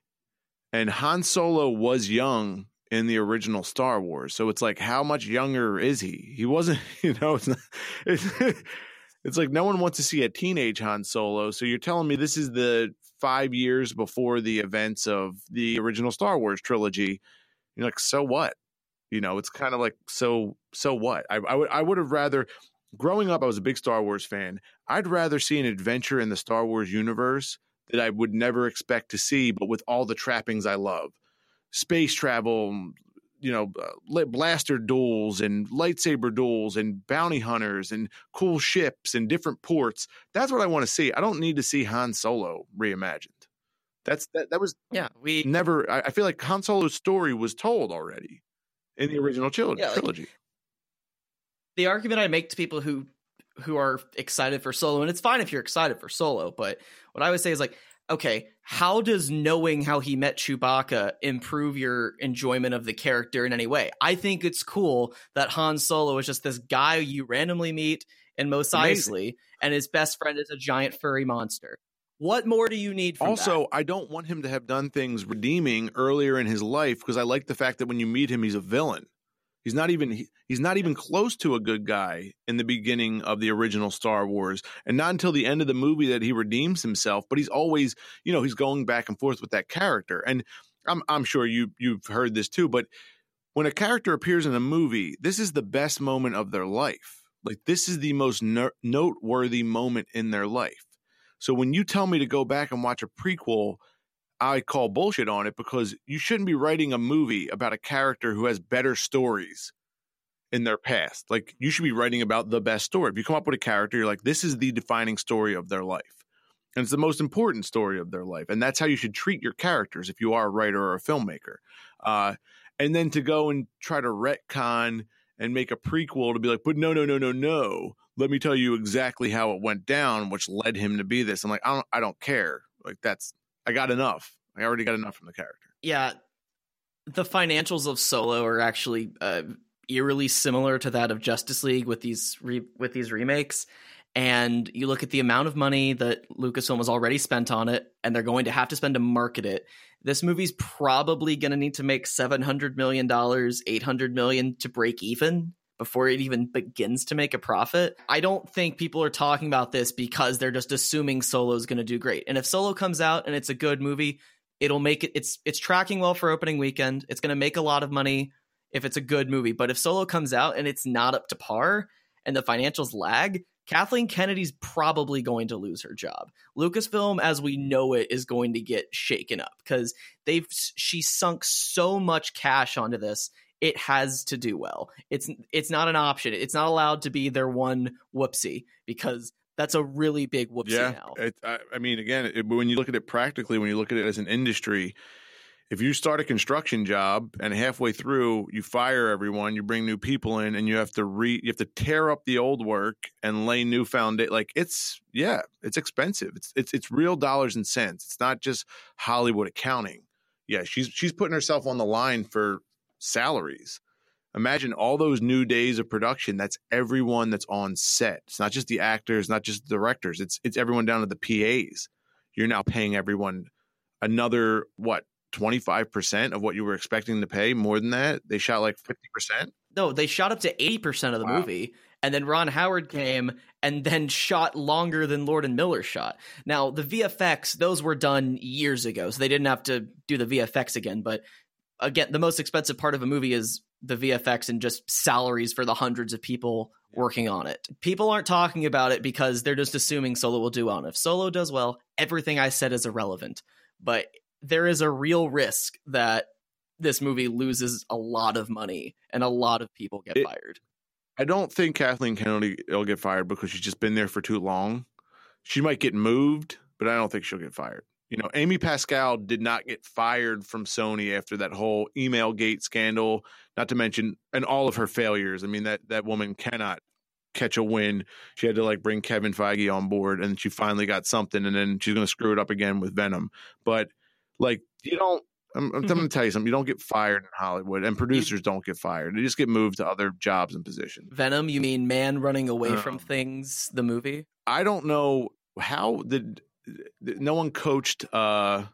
And Han Solo was young in the original Star Wars. So it's like, how much younger is he? He wasn't, you know, it's, not, it's, it's like no one wants to see a teenage Han Solo. So you're telling me this is the five years before the events of the original Star Wars trilogy. You're like, so what? You know, it's kind of like, so, so what? I, I would, I would have rather, growing up, I was a big Star Wars fan. I'd rather see an adventure in the Star Wars universe that I would never expect to see, but with all the trappings I love space travel, you know, uh, blaster duels and lightsaber duels and bounty hunters and cool ships and different ports. That's what I want to see. I don't need to see Han Solo reimagined. That's that. That was yeah. We never. I, I feel like Han Solo's story was told already in the original trilogy. Yeah, like, the argument I make to people who who are excited for Solo, and it's fine if you're excited for Solo, but what I would say is like, okay, how does knowing how he met Chewbacca improve your enjoyment of the character in any way? I think it's cool that Han Solo is just this guy you randomly meet in Mos Eisley, and his best friend is a giant furry monster. What more do you need also, that? Also, I don't want him to have done things redeeming earlier in his life because I like the fact that when you meet him, he's a villain. He's not even he, he's not even close to a good guy in the beginning of the original Star Wars, and not until the end of the movie that he redeems himself. But he's always, you know, he's going back and forth with that character. And I'm I'm sure you you've heard this too, but when a character appears in a movie, this is the best moment of their life. Like this is the most no- noteworthy moment in their life. So when you tell me to go back and watch a prequel I call bullshit on it because you shouldn't be writing a movie about a character who has better stories in their past. Like you should be writing about the best story. If you come up with a character, you're like, this is the defining story of their life. And it's the most important story of their life. And that's how you should treat your characters if you are a writer or a filmmaker. Uh, and then to go and try to retcon and make a prequel to be like, but no, no, no, no, no. Let me tell you exactly how it went down, which led him to be this. I'm like, I don't, I don't care. Like that's I got enough. I already got enough from the character. Yeah, the financials of Solo are actually uh, eerily similar to that of Justice League with these re- with these remakes. And you look at the amount of money that Lucasfilm has already spent on it, and they're going to have to spend to market it. This movie's probably going to need to make seven hundred million dollars, eight hundred million to break even before it even begins to make a profit. I don't think people are talking about this because they're just assuming Solo is going to do great. And if Solo comes out and it's a good movie, it'll make it it's it's tracking well for opening weekend. It's going to make a lot of money if it's a good movie. But if Solo comes out and it's not up to par and the financials lag, Kathleen Kennedy's probably going to lose her job. Lucasfilm, as we know it, is going to get shaken up because they've she sunk so much cash onto this. It has to do well. It's it's not an option. It's not allowed to be their one whoopsie because that's a really big whoopsie yeah, now. It, I, I mean, again, it, when you look at it practically, when you look at it as an industry, if you start a construction job and halfway through you fire everyone, you bring new people in, and you have to re you have to tear up the old work and lay new foundation. Like it's yeah, it's expensive. It's it's it's real dollars and cents. It's not just Hollywood accounting. Yeah, she's she's putting herself on the line for salaries. Imagine all those new days of production. That's everyone that's on set. It's not just the actors, not just the directors. It's it's everyone down to the PAs. You're now paying everyone another what 25% of what you were expecting to pay more than that they shot like 50% no they shot up to 80% of the wow. movie and then ron howard came and then shot longer than lord and miller shot now the vfx those were done years ago so they didn't have to do the vfx again but again the most expensive part of a movie is the vfx and just salaries for the hundreds of people working on it people aren't talking about it because they're just assuming solo will do well and if solo does well everything i said is irrelevant but there is a real risk that this movie loses a lot of money and a lot of people get it, fired. I don't think Kathleen Kennedy will get fired because she's just been there for too long. She might get moved, but I don't think she'll get fired. You know, Amy Pascal did not get fired from Sony after that whole email gate scandal, not to mention and all of her failures. I mean that that woman cannot catch a win. She had to like bring Kevin Feige on board and she finally got something and then she's going to screw it up again with Venom. But like you don't. I'm, I'm going to tell you something. You don't get fired in Hollywood, and producers don't get fired. They just get moved to other jobs and positions. Venom, you mean Man Running Away uh, from Things, the movie? I don't know how did no one coached. uh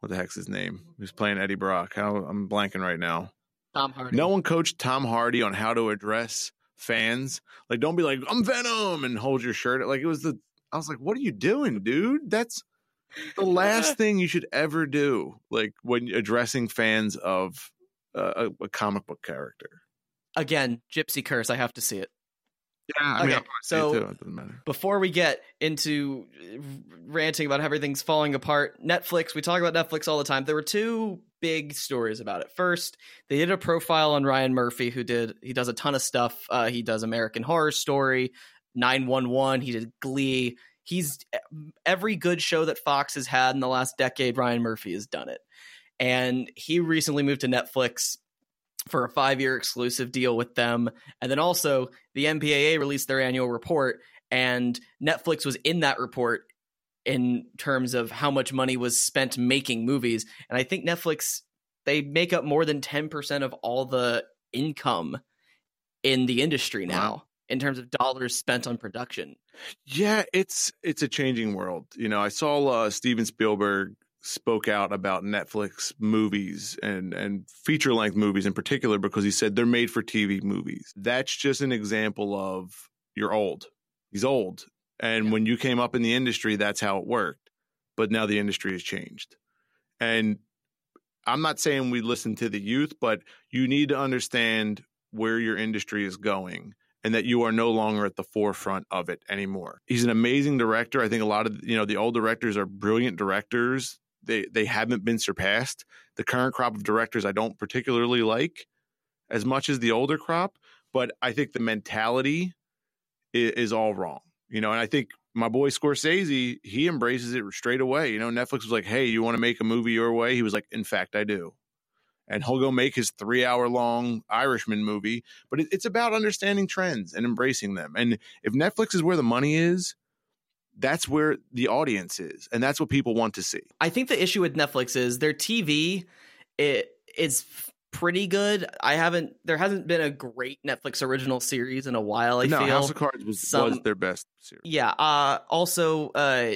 What the heck's his name? Who's playing Eddie Brock? How I'm blanking right now. Tom Hardy. No one coached Tom Hardy on how to address fans. Like, don't be like, I'm Venom and hold your shirt. Like, it was the, I was like, what are you doing, dude? That's, the last thing you should ever do, like when addressing fans of uh, a, a, comic book character. Again, Gypsy Curse. I have to see it. Yeah, I okay. mean, so before we get into ranting about how everything's falling apart, Netflix. We talk about Netflix all the time. There were two big stories about it. First, they did a profile on Ryan Murphy, who did he does a ton of stuff. Uh, he does American Horror Story, Nine One One. He did Glee he's every good show that Fox has had in the last decade, Ryan Murphy has done it. And he recently moved to Netflix for a five year exclusive deal with them. And then also, the MPAA released their annual report, and Netflix was in that report in terms of how much money was spent making movies. And I think Netflix, they make up more than 10% of all the income in the industry now. Wow in terms of dollars spent on production. Yeah, it's it's a changing world. You know, I saw uh, Steven Spielberg spoke out about Netflix movies and and feature length movies in particular because he said they're made for TV movies. That's just an example of you're old. He's old. And yeah. when you came up in the industry, that's how it worked. But now the industry has changed. And I'm not saying we listen to the youth, but you need to understand where your industry is going and that you are no longer at the forefront of it anymore. He's an amazing director. I think a lot of you know the old directors are brilliant directors. They they haven't been surpassed. The current crop of directors I don't particularly like as much as the older crop, but I think the mentality is, is all wrong. You know, and I think my boy Scorsese, he embraces it straight away. You know, Netflix was like, "Hey, you want to make a movie your way?" He was like, "In fact, I do." and he'll go make his three hour long Irishman movie. But it, it's about understanding trends and embracing them. And if Netflix is where the money is, that's where the audience is, and that's what people want to see. I think the issue with Netflix is their TV it is pretty good. I haven't there hasn't been a great Netflix original series in a while. I no, feel House of Cards was, Some, was their best series. Yeah. Uh, also, uh,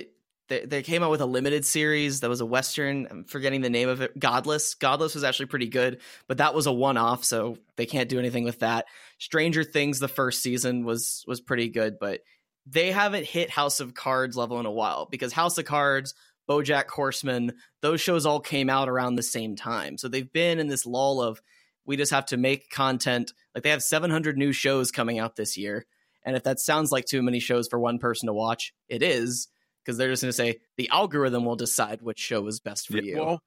they, they came out with a limited series that was a western. I'm forgetting the name of it. Godless. Godless was actually pretty good, but that was a one off, so they can't do anything with that. Stranger Things, the first season was was pretty good, but they haven't hit House of Cards level in a while because House of Cards, BoJack Horseman, those shows all came out around the same time. So they've been in this lull of we just have to make content. Like they have 700 new shows coming out this year. And if that sounds like too many shows for one person to watch, it is because they're just going to say the algorithm will decide which show is best for Yeah, you. Well,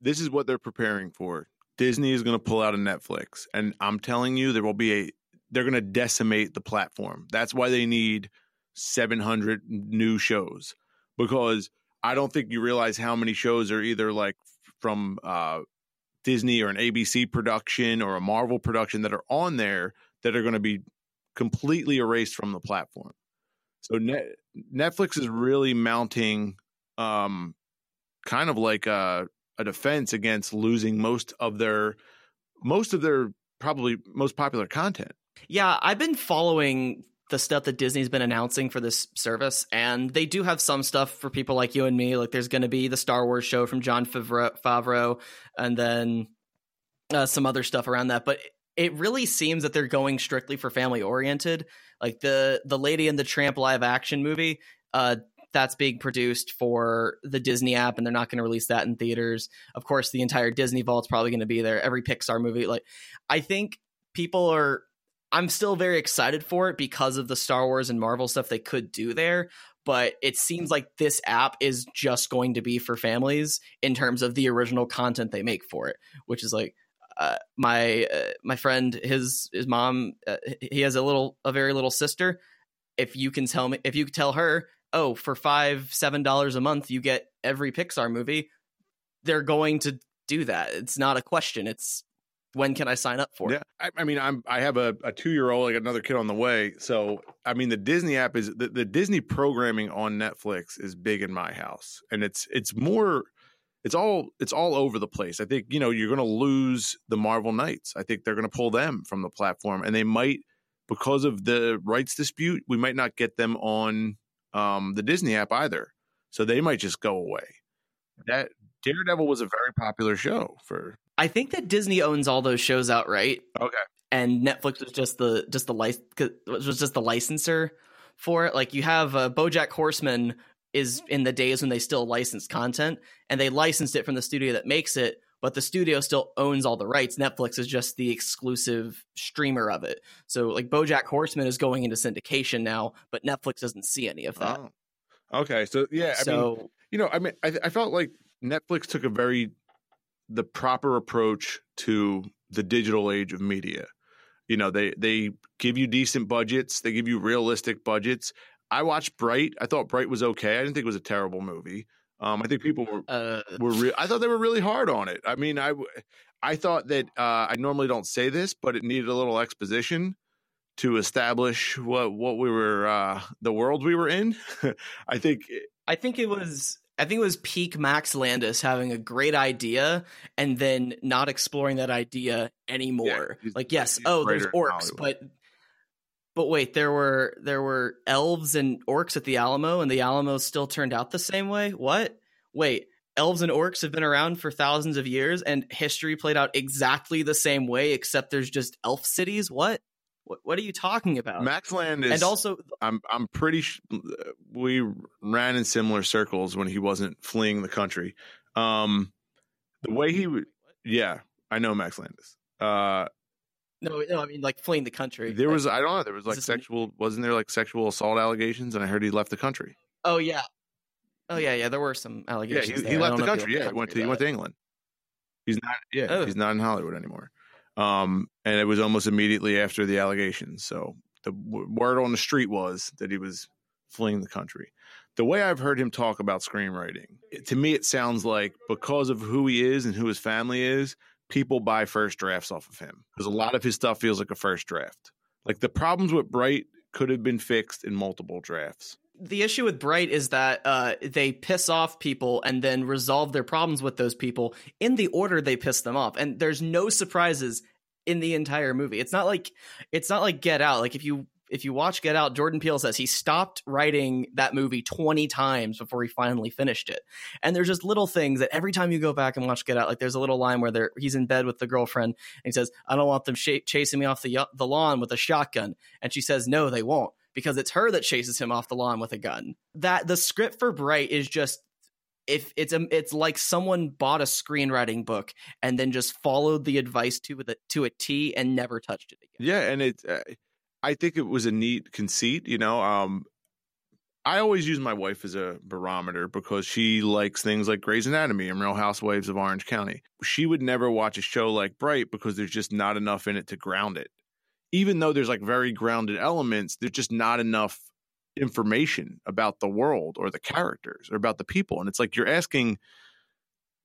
this is what they're preparing for. Disney is going to pull out a Netflix, and I'm telling you, there will be a. They're going to decimate the platform. That's why they need 700 new shows because I don't think you realize how many shows are either like from uh, Disney or an ABC production or a Marvel production that are on there that are going to be completely erased from the platform. So Net- Netflix is really mounting um, kind of like a, a defense against losing most of their most of their probably most popular content. Yeah, I've been following the stuff that Disney's been announcing for this service, and they do have some stuff for people like you and me. Like, there's going to be the Star Wars show from Jon Favreau, and then uh, some other stuff around that. But it really seems that they're going strictly for family oriented. Like the the Lady and the Tramp live action movie, uh, that's being produced for the Disney app, and they're not going to release that in theaters. Of course, the entire Disney vault's probably going to be there. Every Pixar movie, like I think people are. I'm still very excited for it because of the Star Wars and Marvel stuff they could do there. But it seems like this app is just going to be for families in terms of the original content they make for it, which is like uh, my uh, my friend his his mom uh, he has a little a very little sister. If you can tell me if you tell her oh for five seven dollars a month you get every Pixar movie, they're going to do that. It's not a question. It's when can I sign up for Yeah, it? I, I mean, I'm I have a, a two year old, I got another kid on the way. So I mean, the Disney app is the, the Disney programming on Netflix is big in my house, and it's it's more. It's all it's all over the place. I think you know you're going to lose the Marvel Knights. I think they're going to pull them from the platform, and they might because of the rights dispute. We might not get them on um, the Disney app either, so they might just go away. That Daredevil was a very popular show for. I think that Disney owns all those shows outright, Okay. and Netflix was just the just the lic- was just the licensor for it. Like you have uh, BoJack Horseman is in the days when they still licensed content, and they licensed it from the studio that makes it, but the studio still owns all the rights. Netflix is just the exclusive streamer of it. So like BoJack Horseman is going into syndication now, but Netflix doesn't see any of that. Oh. Okay. So yeah, I mean, so you know, I mean, I, I felt like Netflix took a very the proper approach to the digital age of media. You know, they they give you decent budgets, they give you realistic budgets. I watched Bright. I thought Bright was okay. I didn't think it was a terrible movie. Um, I think people were uh, were re- I thought they were really hard on it. I mean, I I thought that uh, I normally don't say this, but it needed a little exposition to establish what what we were uh, the world we were in. I think I think it was I think it was peak Max Landis having a great idea and then not exploring that idea anymore. he's- like yes, oh, there's orcs, but but wait, there were there were elves and orcs at the Alamo and the Alamo still turned out the same way? What? Wait, elves and orcs have been around for thousands of years and history played out exactly the same way except there's just elf cities? What? What, what are you talking about? Max Landis and also I'm I'm pretty. Sh- we ran in similar circles when he wasn't fleeing the country. Um, the way he would, yeah, I know Max Landis. Uh, no, no, I mean like fleeing the country. there was I don't know. There was like an- sexual. Wasn't there like sexual assault allegations? And I heard he left the country. Oh yeah. Oh yeah, yeah. There were some Yeah, allegations. he, he left the country. Yeah, he went to he went it. to England. He's not. Yeah, Oh. he's not in Hollywood anymore. Um, and it was almost immediately after the allegations. So the w- word on the street was that he was fleeing the country. The way I've heard him talk about screenwriting, it- to me, it sounds like because of who he is and who his family is, people buy first drafts off of him because a lot of his stuff feels like a first draft. Like the problems with Bright could have been fixed in multiple drafts. The issue with Bright is that uh, they piss off people and then resolve their problems with those people in the order they piss them off, and there's no surprises in the entire movie. It's not like it's not like Get Out. Like if you if you watch Get Out, Jordan Peele says he stopped writing that movie 20 times before he finally finished it. And there's just little things that every time you go back and watch Get Out, like there's a little line where he's in bed with the girlfriend and he says, I don't want them sh- chasing me off the, the lawn with a shotgun. And she says, No, they won't because it's her that chases him off the lawn with a gun. That the script for Bright is just if it's a, it's like someone bought a screenwriting book and then just followed the advice to the to a T and never touched it again. Yeah, and it uh, I think it was a neat conceit, you know, um I always use my wife as a barometer because she likes things like Grey's Anatomy and Real Housewives of Orange County. She would never watch a show like Bright because there's just not enough in it to ground it. Even though there's like very grounded elements, there's just not enough information about the world or the characters or about the people and it's like you're asking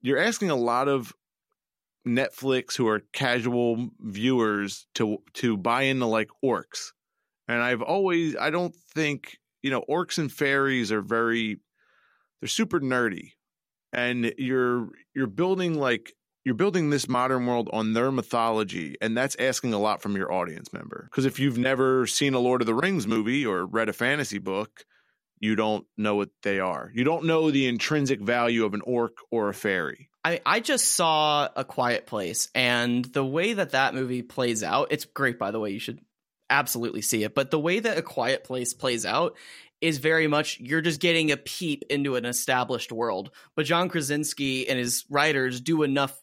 you're asking a lot of Netflix who are casual viewers to to buy into like orcs. And I've always I don't think, you know, orcs and fairies are very they're super nerdy. And you're you're building like you're building this modern world on their mythology and that's asking a lot from your audience member. Because if you've never seen a lord of the rings movie or read a fantasy book you don't know what they are. You don't know the intrinsic value of an orc or a fairy. I, I just saw a quiet place and the way that that movie plays out it's great by the way you should absolutely see it but the way that a quiet place plays out is very much you're just getting a peep into an established world. But john krasinski and his writers do enough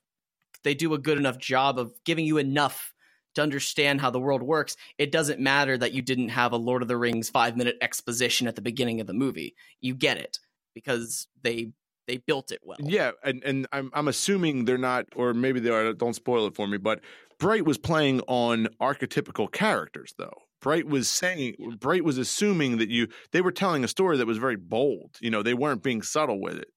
they do a good enough job of giving you enough to understand how the world works, it doesn't matter that you didn't have a Lord of the Rings five minute exposition at the beginning of the movie. You get it because they they built it well. Yeah, and and I'm I'm assuming they're not, or maybe they are. Don't spoil it for me. But Bright was playing on archetypical characters, though. Bright was saying, yeah. Bright was assuming that you. They were telling a story that was very bold. You know, they weren't being subtle with it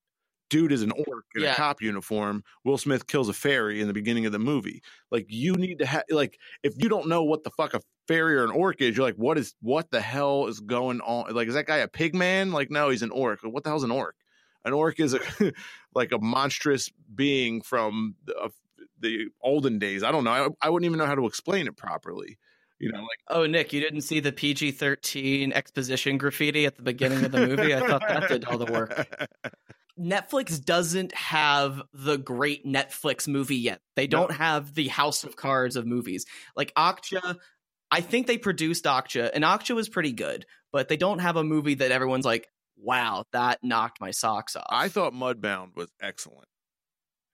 dude is an orc in yeah. a cop uniform. Will Smith kills a fairy in the beginning of the movie. Like you need to have like if you don't know what the fuck a fairy or an orc is, you're like, what is what the hell is going on? Like, is that guy a pig man? Like, no, he's an orc. What the hell's an orc? An orc is a like a monstrous being from the, the olden days. I don't know. I, I wouldn't even know how to explain it properly you know, like oh, Nick, you didn't see the PG thirteen exposition graffiti at the beginning of the movie? I thought that did all the work. Netflix doesn't have the great Netflix movie yet. They don't no. have the House of Cards of movies. Like Okja, I think they produced Okja, and Okja was pretty good, but they don't have a movie that everyone's like, wow, that knocked my socks off. I thought Mudbound was excellent.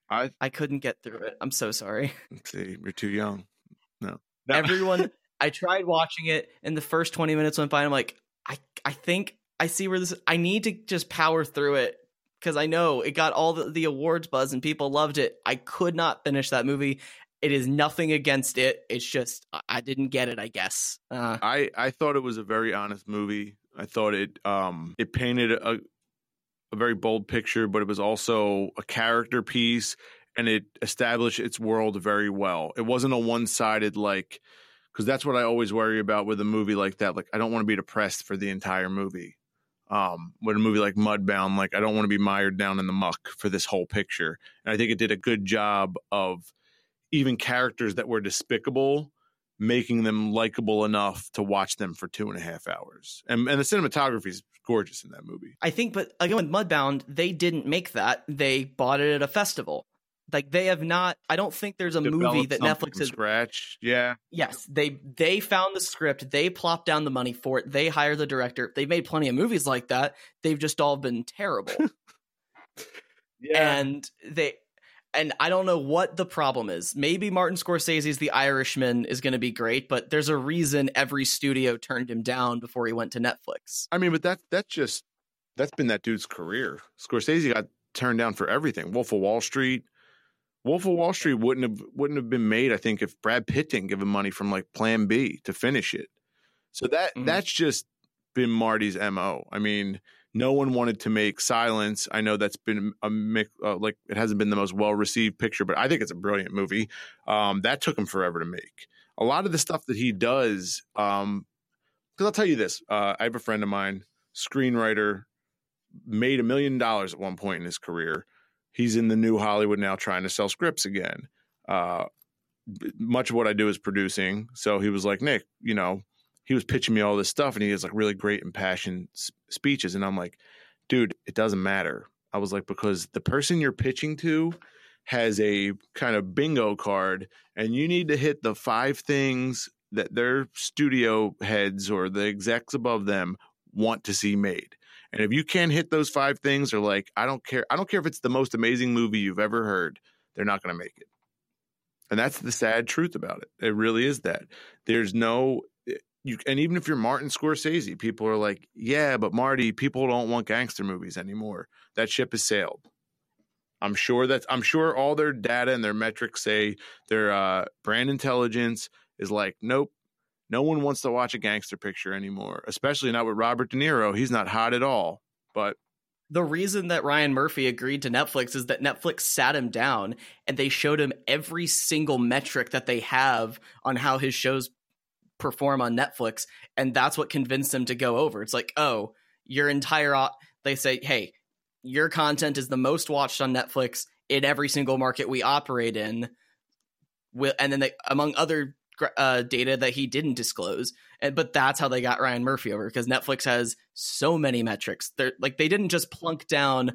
I I couldn't get through it. I'm so sorry. See, you're too young. No. no. Everyone I tried watching it and the first 20 minutes went by I'm like, I I think I see where this I need to just power through it because I know it got all the, the awards buzz and people loved it. I could not finish that movie. It is nothing against it. It's just I didn't get it. I guess. Uh, I I thought it was a very honest movie. I thought it um it painted a a very bold picture, but it was also a character piece, and it established its world very well. It wasn't a one sided like because that's what I always worry about with a movie like that. Like I don't want to be depressed for the entire movie um, with a movie like Mudbound, like I don't want to be mired down in the muck for this whole picture. And I think it did a good job of even characters that were despicable, making them likable enough to watch them for two and a half hours. And and the cinematography is gorgeous in that movie. I think, but again with Mudbound, they didn't make that. They bought it at a festival. Like they have not. I don't think there's a movie that Netflix has scratch. Yeah. Yes, they they found the script. They plopped down the money for it. They hire the director. They've made plenty of movies like that. They've just all been terrible. yeah. And they and I don't know what the problem is. Maybe Martin Scorsese's The Irishman is going to be great, but there's a reason every studio turned him down before he went to Netflix. I mean, but that that's just that's been that dude's career. Scorsese got turned down for everything. Wolf of Wall Street, Wolf of Wall Street wouldn't have wouldn't have been made, I think, if Brad Pitt didn't give him money from like Plan B to finish it. So that mm-hmm. that's just been Marty's mo. I mean, no one wanted to make Silence. I know that's been a uh, like it hasn't been the most well received picture, but I think it's a brilliant movie. Um, that took him forever to make. A lot of the stuff that he does, because um, I'll tell you this: uh, I have a friend of mine, screenwriter, made a million dollars at one point in his career he's in the new Hollywood now trying to sell scripts again. Uh, much of what I do is producing. So he was like, Nick, you know, he was pitching me all this stuff and he has like really great impassioned speeches. And I'm like, dude, it doesn't matter. I was like, because the person you're pitching to has a kind of bingo card and you need to hit the five things that their studio heads or the execs above them want to see made. And if you can't hit those five things or like, I don't care, I don't care if it's the most amazing movie you've ever heard, they're not going to make it. And that's the sad truth about it. It really is that. There's no you and even if you're Martin Scorsese, people are like, "Yeah, but Marty, people don't want gangster movies anymore. That ship has sailed." I'm sure that I'm sure all their data and their metrics say their uh, brand intelligence is like, "Nope, no one wants to watch a gangster picture anymore, especially not with Robert De Niro. He's not hot at all." But the reason that Ryan Murphy agreed to Netflix is that Netflix sat him down and they showed him every single metric that they have on how his shows perform on Netflix, and that's what convinced him to go over. It's like, oh, your entire they say, hey, your content is the most watched on Netflix in every single market we operate in. And then they, among other uh, data that he didn't disclose, and but that's how they got Ryan Murphy over because Netflix has so many metrics. They're like they didn't just plunk down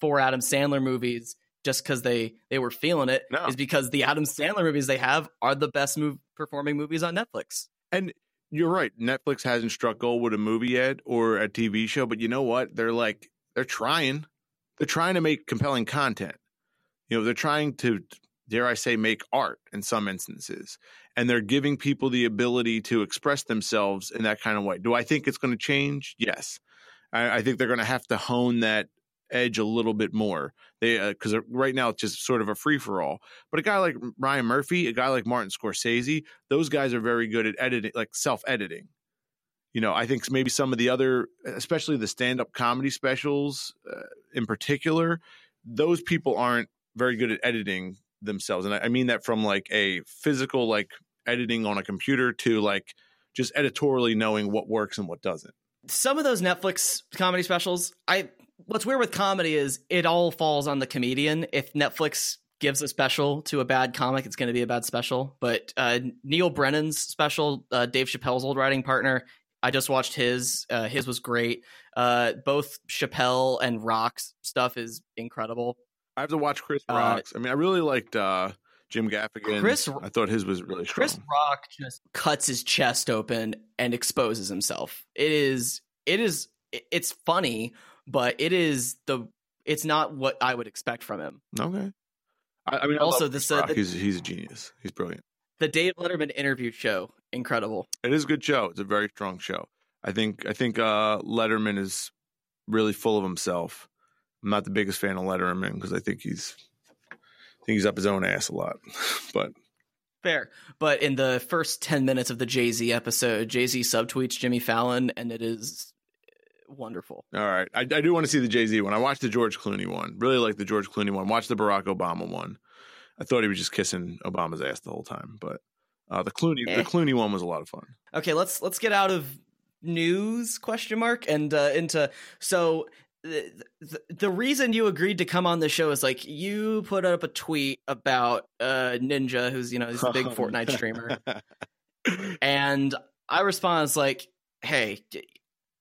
four Adam Sandler movies just because they they were feeling it. No. Is because the Adam Sandler movies they have are the best move performing movies on Netflix. And you're right. Netflix hasn't struck gold with a movie yet or a TV show, but you know what? They're like they're trying. They're trying to make compelling content. You know, they're trying to dare I say make art in some instances. And they're giving people the ability to express themselves in that kind of way. Do I think it's going to change? Yes. I, I think they're going to have to hone that edge a little bit more. They because uh, right now it's just sort of a free for all. But a guy like Ryan Murphy, a guy like Martin Scorsese, those guys are very good at editing, like self editing. You know, I think maybe some of the other, especially the stand up comedy specials uh, in particular, those people aren't very good at editing themselves, and I, mean that from like a physical like editing on a computer to like just editorially knowing what works and what doesn't. Some of those Netflix comedy specials, I what's weird with comedy is it all falls on the comedian. If Netflix gives a special to a bad comic, it's going to be a bad special. But uh, Neal Brennan's special, uh, Dave Chappelle's old writing partner, I just watched his. Uh, his was great. Uh, both Chappelle and Rock's stuff is incredible. I have to watch Chris uh, Rock's. I mean, I really liked uh, Jim Gaffigan. Chris, I thought his was really strong. Chris Rock just cuts his chest open and exposes himself. It is. It is. It's funny, but it is the it's not what I would expect from him. Okay. I, I mean, I also this uh, he's he's a genius. He's brilliant. The Dave Letterman interview show, incredible. It is a good show. It's a very strong show. I think I think uh, Letterman is really full of himself. I'm not the biggest fan of Letterman because I think he's I think he's up his own ass a lot, but. Fair, but in the first ten minutes of the Jay Z episode, Jay Z subtweets Jimmy Fallon, and it is wonderful. All right, I, I do want to see the Jay Z one. I watched the George Clooney one. Really like the George Clooney one. Watched the Barack Obama one. I thought he was just kissing Obama's ass the whole time, but uh, the Clooney eh. the Clooney one was a lot of fun. Okay, let's let's get out of news question mark and uh, into so the, the, the reason you agreed to come on the show is like you put up a tweet about uh ninja who's you know he's a big fortnite streamer and i respond like hey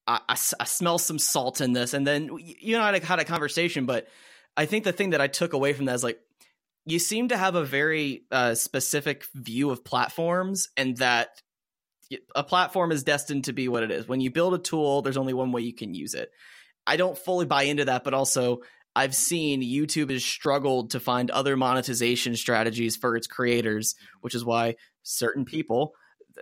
I, I, I, smell some salt in this. And then you know, I had a conversation, but I think the thing that I took away from that is like, you seem to have a very uh, specific view of platforms and that a platform is destined to be what it is. When you build a tool, there's only one way you can use it. I don't fully buy into that, but also I've seen YouTube has struggled to find other monetization strategies for its creators, which is why certain people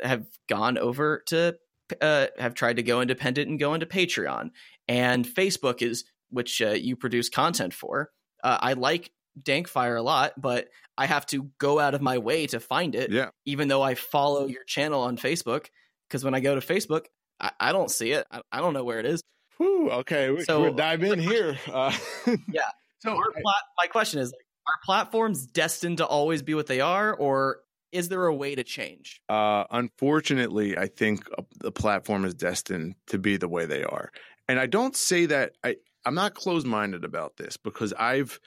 have gone over to uh, have tried to go independent and go into Patreon. And Facebook is, which uh, you produce content for. Uh, I like Dankfire a lot, but I have to go out of my way to find it. Yeah. Even though I follow your channel on Facebook, because when I go to Facebook, I, I don't see it. I, I, don't know where it is. Whew, okay, we, so, we'll dive in here. Uh, yeah. So our plat- my question is: Are platforms destined to always be what they are, or is there a way to change? Uh, unfortunately, I think the platform is destined to be the way they are, and I don't say that I I'm not closed minded about this because I've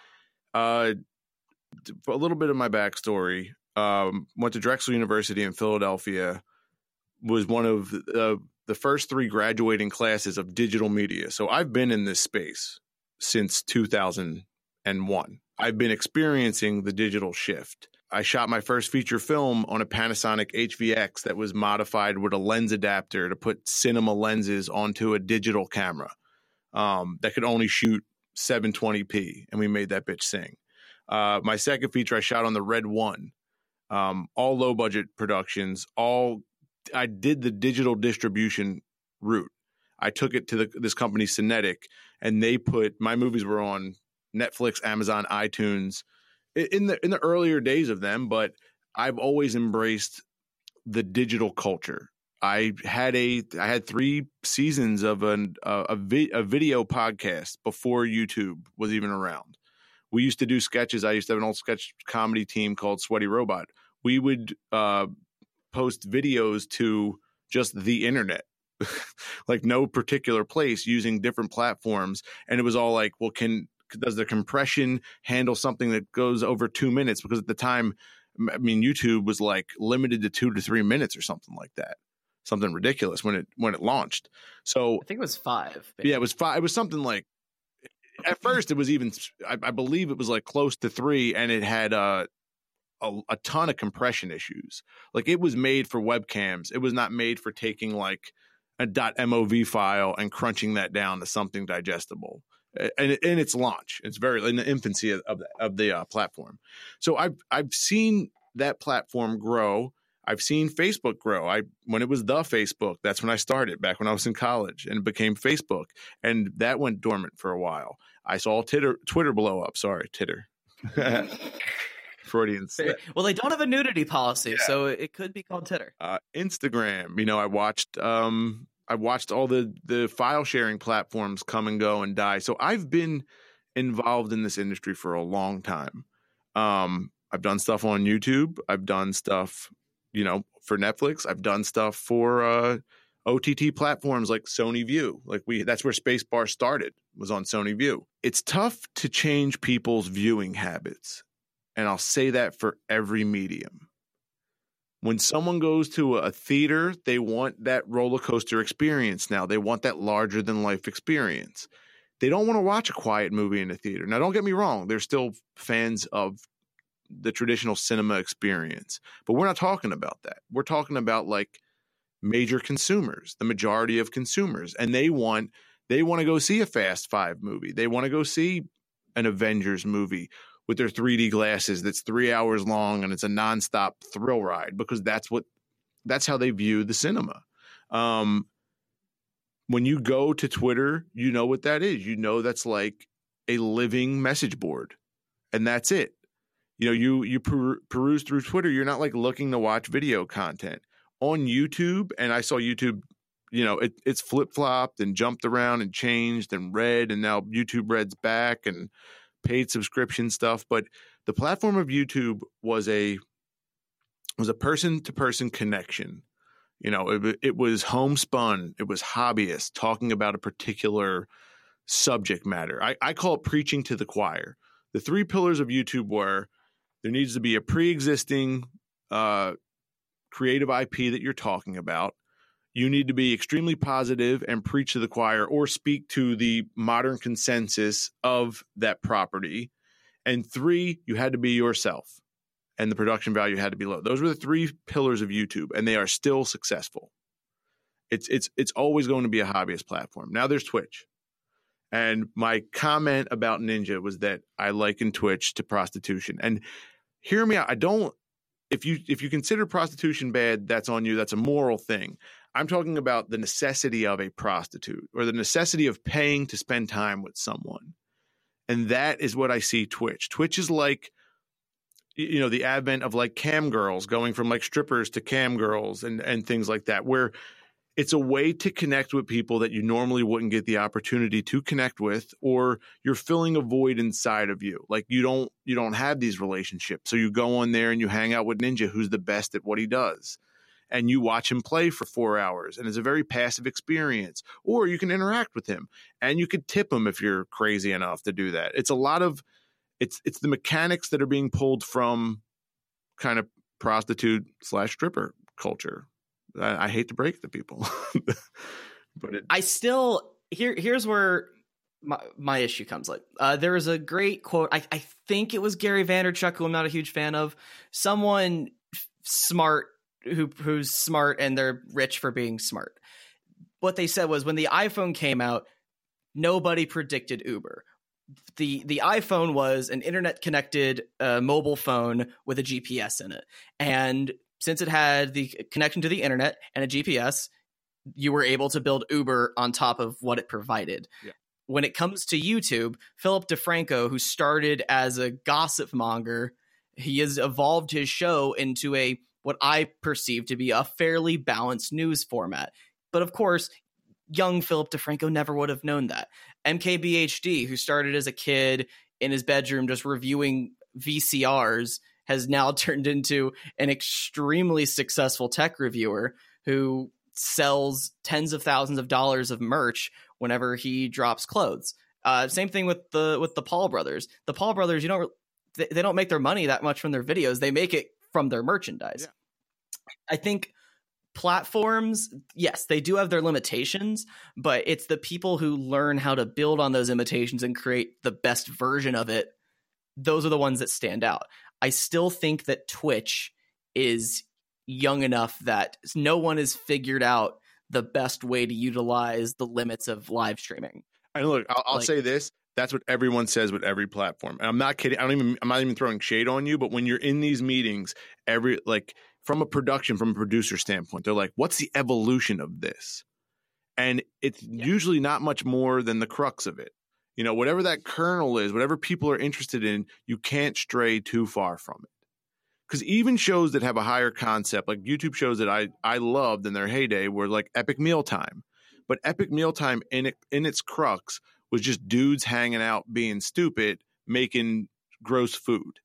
uh, a little bit of my backstory. Um, went to Drexel University in Philadelphia. was one of the, the first three graduating classes of digital media. So I've been in this space since 2001. I've been experiencing the digital shift. I shot my first feature film on a Panasonic HVX that was modified with a lens adapter to put cinema lenses onto a digital camera um, that could only shoot 720p, and we made that bitch sing. Uh, my second feature I shot on the Red One, um, all low budget productions. All I did the digital distribution route. I took it to the, this company Cinetic, and they put my movies were on Netflix, Amazon, iTunes in the in the earlier days of them. But I've always embraced the digital culture. I had a I had three seasons of an a, a, vi- a video podcast before YouTube was even around we used to do sketches. I used to have an old sketch comedy team called Sweaty Robot. We would uh, post videos to just the internet, like no particular place, using different platforms. And it was all like, well, can does the compression handle something that goes over two minutes? Because at the time, I mean, YouTube was like limited to two to three minutes or something like that something ridiculous when it when it launched. So I think it was five. Yeah, it was five. It was something like at first it was even I, I, believe it was like close to three and it had uh, a, a ton of compression issues like it was made for webcams it was not made for taking like a mov file and crunching that down to something digestible and in its launch it's very in the infancy of, of the, of the uh, platform so i've i've seen that platform grow I've seen Facebook grow. I when it was the Facebook, that's when I started back when I was in college and it became Facebook and that went dormant for a while. I saw Twitter Twitter blow up. Sorry, Titter. Freudian slip. Well, they don't have a nudity policy, yeah. so it could be called Titter. Uh, Instagram. You know, I watched um I watched all the the file sharing platforms come and go and die. So I've been involved in this industry for a long time. Um I've done stuff on YouTube. I've done stuff you know, for Netflix. I've done stuff for uh, OTT platforms like Sony Vue. Like we, that's where Spacebar started was on Sony Vue. It's tough to change people's viewing habits, and I'll say that for every medium. When someone goes to a theater, they want that roller coaster experience now. They want that larger than life experience. They don't want to watch a quiet movie in a theater. Now, don't get me wrong, they're still fans of the traditional cinema experience. But we're not talking about that. We're talking about like major consumers, the majority of consumers, and they want they want to go see a Fast 5 movie. They want to go see an Avengers movie with their 3D glasses that's 3 hours long and it's a nonstop thrill ride because that's what that's how they view the cinema. Um when you go to Twitter, you know what that is. You know that's like a living message board. And that's it you know you you per- peruse through twitter you're not like looking to watch video content on youtube and i saw youtube you know it, it's flip-flopped and jumped around and changed and red and now youtube red's back and paid subscription stuff but the platform of youtube was a was a person to person connection you know it, it was homespun it was hobbyists talking about a particular subject matter I, I call it preaching to the choir the three pillars of youtube were there needs to be a pre-existing uh, creative IP that you're talking about. You need to be extremely positive and preach to the choir or speak to the modern consensus of that property. And three, you had to be yourself and the production value had to be low. Those were the three pillars of YouTube, and they are still successful. It's it's it's always going to be a hobbyist platform. Now there's Twitch. And my comment about Ninja was that I liken Twitch to prostitution. And hear me out. I don't if you if you consider prostitution bad, that's on you. That's a moral thing. I'm talking about the necessity of a prostitute or the necessity of paying to spend time with someone. And that is what I see Twitch. Twitch is like you know the advent of like cam girls going from like strippers to cam girls and and things like that where it's a way to connect with people that you normally wouldn't get the opportunity to connect with or you're filling a void inside of you like you don't you don't have these relationships so you go on there and you hang out with ninja who's the best at what he does and you watch him play for four hours and it's a very passive experience or you can interact with him and you could tip him if you're crazy enough to do that. It's a lot of it's it's the mechanics that are being pulled from kind of prostitute slash stripper culture. I, I hate to break the people, but it, I still here here's where my, my issue comes like uh, there is a great quote I, I think it was gary vaynerchuk who i'm not a huge fan of. Someone smart who who's smart and they're rich for being smart. What they said was when the iphone came out nobody predicted uber. The the iphone was an internet connected uh, mobile phone with a gps in it. And since it had the connection to the internet and a gps you were able to build uber on top of what it provided. Yeah. when it comes to youtube philip defranco who started as a gossip monger he has evolved his show into a what i perceive to be a fairly balanced news format but of course young philip defranco never would have known that mkbhd who started as a kid in his bedroom just reviewing vcrs has now turned into an extremely successful tech reviewer who sells tens of thousands of dollars of merch whenever he drops clothes. Uh, same thing with the with the Paul brothers. The Paul brothers, you don't they, they don't make their money that much from their videos. They make it from their merchandise. Yeah. I think platforms, yes, they do have their limitations, but it's the people who learn how to build on those imitations and create the best version of it. Those are the ones that stand out. I still think that Twitch is young enough that no one has figured out the best way to utilize the limits of live streaming. And look, I'll, I'll Like- say this: that's what everyone says with every platform. And I'm not kidding. I don't even. I'm not even throwing shade on you. But when you're in these meetings, every like from a production, from a producer standpoint, they're like, "What's the evolution of this?" And it's usually not much more than the crux of it. You know, whatever that kernel is, whatever people are interested in, you can't stray too far from it. Because even shows that have a higher concept, like YouTube shows that I I loved in their heyday, were like Epic Mealtime. But Epic Mealtime in it in its crux was just dudes hanging out being stupid, making gross food.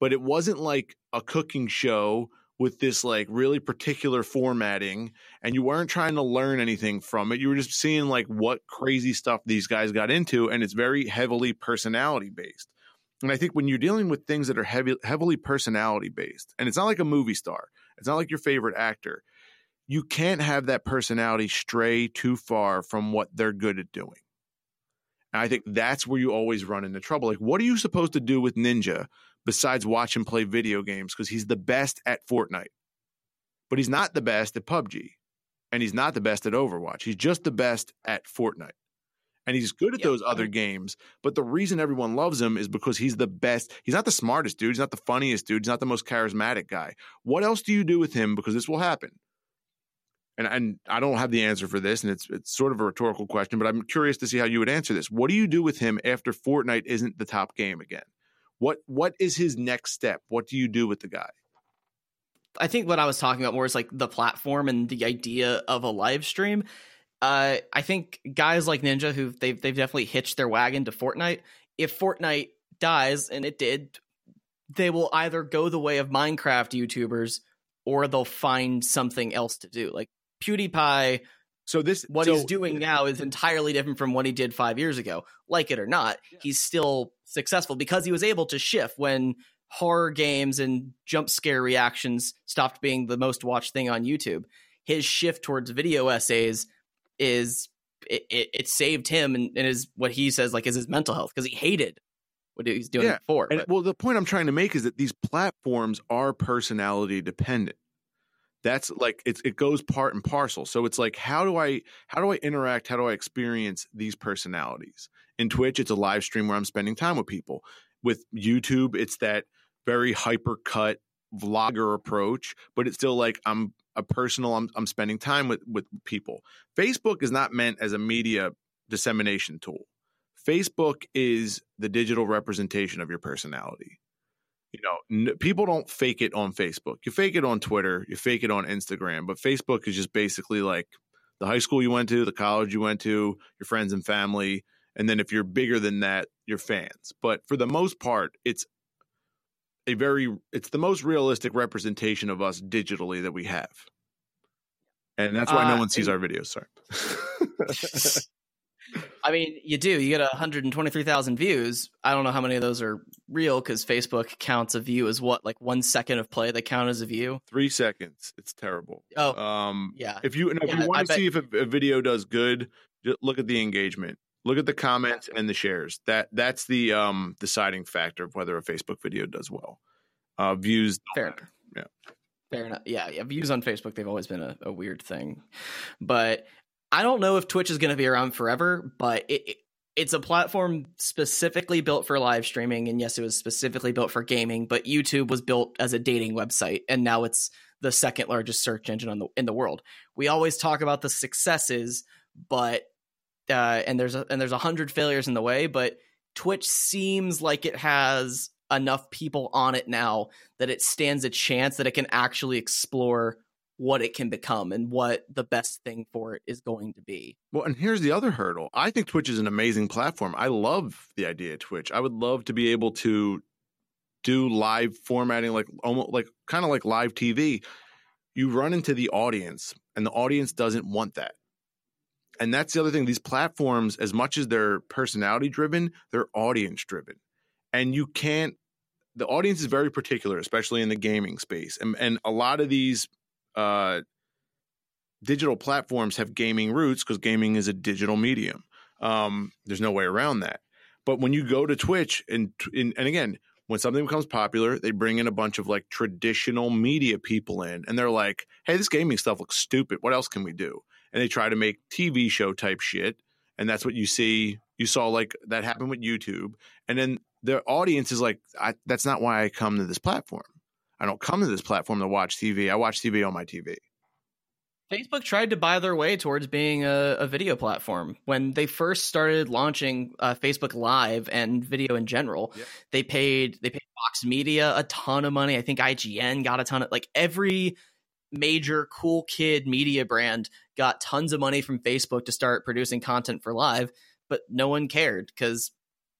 But it wasn't like a cooking show with this like really particular formatting and you weren't trying to learn anything from it. You were just seeing like what crazy stuff these guys got into and it's very heavily personality based. And I think when you're dealing with things that are heavy, heavily personality based, and it's not like a movie star, it's not like your favorite actor, you can't have that personality stray too far from what they're good at doing. And I think that's where you always run into trouble. Like, what are you supposed to do with Ninja besides watch him play video games? Because he's the best at Fortnite, but he's not the best at PUBG, and he's not the best at Overwatch. He's just the best at Fortnite. And he's good at Yeah. those other games. But the reason everyone loves him is because he's the best. He's not the smartest dude. He's not the funniest dude. He's not the most charismatic guy. What else do you do with him? Because this will happen and and I don't have the answer for this, and it's it's sort of a rhetorical question, but I'm curious to see how you would answer this. What do you do with him after Fortnite isn't the top game again? What what is his next step? What do you do with the guy? I think what I was talking about more is like the platform and the idea of a live stream. Uh, I think guys like Ninja, who they've they've definitely hitched their wagon to Fortnite. If Fortnite dies, and it did, they will either go the way of Minecraft YouTubers or they'll find something else to do. Like PewDiePie, So this what so- he's doing now is entirely different from what he did five years ago. Like it or not, Yeah. he's still successful because he was able to shift when horror games and jump scare reactions stopped being the most watched thing on YouTube. His shift towards video essays is it, it, it saved him and, and is what he says like is his mental health because he hated what he was doing Yeah, before. And well, the point I'm trying to make is that these platforms are personality dependent. That's like it's it goes part and parcel. So it's like how do I how do I interact? How do I experience these personalities? In Twitch, it's a live stream where I'm spending time with people. With YouTube, it's that very hyper cut vlogger approach, but it's still like I'm a personal. I'm I'm spending time with with people. Facebook is not meant as a media dissemination tool. Facebook is the digital representation of your personality. You know, n- people don't fake it on Facebook. You fake it on Twitter, you fake it on Instagram, but Facebook is just basically like the high school you went to, the college you went to, your friends and family, and then if you're bigger than that, your fans. But for the most part, it's a very it's the most realistic representation of us digitally that we have. And that's why no Uh, one sees our videos, sorry. I mean, you do. You get 123,000 views. I don't know how many of those are real because Facebook counts a view as what, like one second of play they count as a view. Three seconds. It's terrible. Oh, Um, yeah. if you, and if Yeah, you want to see if a, a video does good, just look at the engagement. Look at the comments and the shares. That that's the um deciding factor of whether a Facebook video does well. Uh, views. Fair matter. enough. Fair enough. Yeah, yeah. Views on Facebook, they've always been a, a weird thing. But I don't know if Twitch is going to be around forever, but it, it it's a platform specifically built for live streaming. And yes, it was specifically built for gaming, but YouTube was built as a dating website. And now it's the second largest search engine on the, in the world. We always talk about the successes, but uh, and there's a, and there's a hundred failures in the way, but Twitch seems like it has enough people on it now that it stands a chance that it can actually explore what it can become and what the best thing for it is going to be. Well, and here's the other hurdle. I think Twitch is an amazing platform. I love the idea of Twitch. I would love to be able to do live formatting, like almost like kind of like live TV. You run into the audience, and the audience doesn't want that. And that's the other thing. These platforms, as much as they're personality driven, they're audience driven. And you can't, the audience is very particular, especially in the gaming space. And, and a lot of these uh, digital platforms have gaming roots because gaming is a digital medium. Um, there's no way around that. But when you go to Twitch and, and and again, when something becomes popular, they bring in a bunch of like traditional media people in, and they're like, "Hey, this gaming stuff looks stupid. What else can we do?" And they try to make TV show type shit, and that's what you see. You saw like that happen with YouTube, and then their audience is like, "That's not why I come to this platform. I don't come to this platform to watch TV. I watch TV on my TV." Facebook tried to buy their way towards being a, a video platform when they first started launching uh, Facebook Live and video in general. Yep. They paid they paid Vox Media a ton of money. I think IGN got a ton of like every major cool kid media brand got tons of money from Facebook to start producing content for live, but no one cared because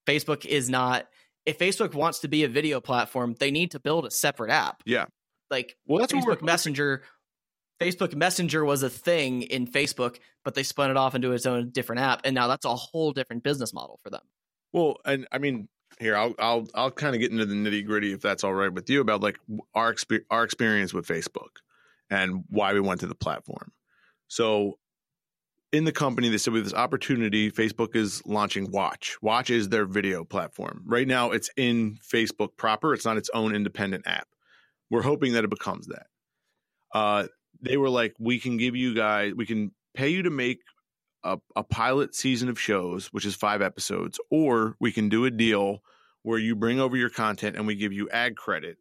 Facebook is not. If Facebook wants to be a video platform, they need to build a separate app. Yeah. Like Well, that's Facebook Messenger Facebook Messenger was a thing in Facebook, but they spun it off into its own different app, and now that's a whole different business model for them. Well, and I mean, here I'll I'll I'll kind of get into the nitty gritty if that's all right with you about like our exper- our experience with Facebook and why we went to the platform. So, in the company, they said have this opportunity. Facebook is launching Watch. Watch is their video platform. Right now, it's in Facebook proper. It's not its own independent app. We're hoping that it becomes that. Uh, they were like, we can give you guys, we can pay you to make a, a pilot season of shows, which is five episodes, or we can do a deal where you bring over your content and we give you ad credit.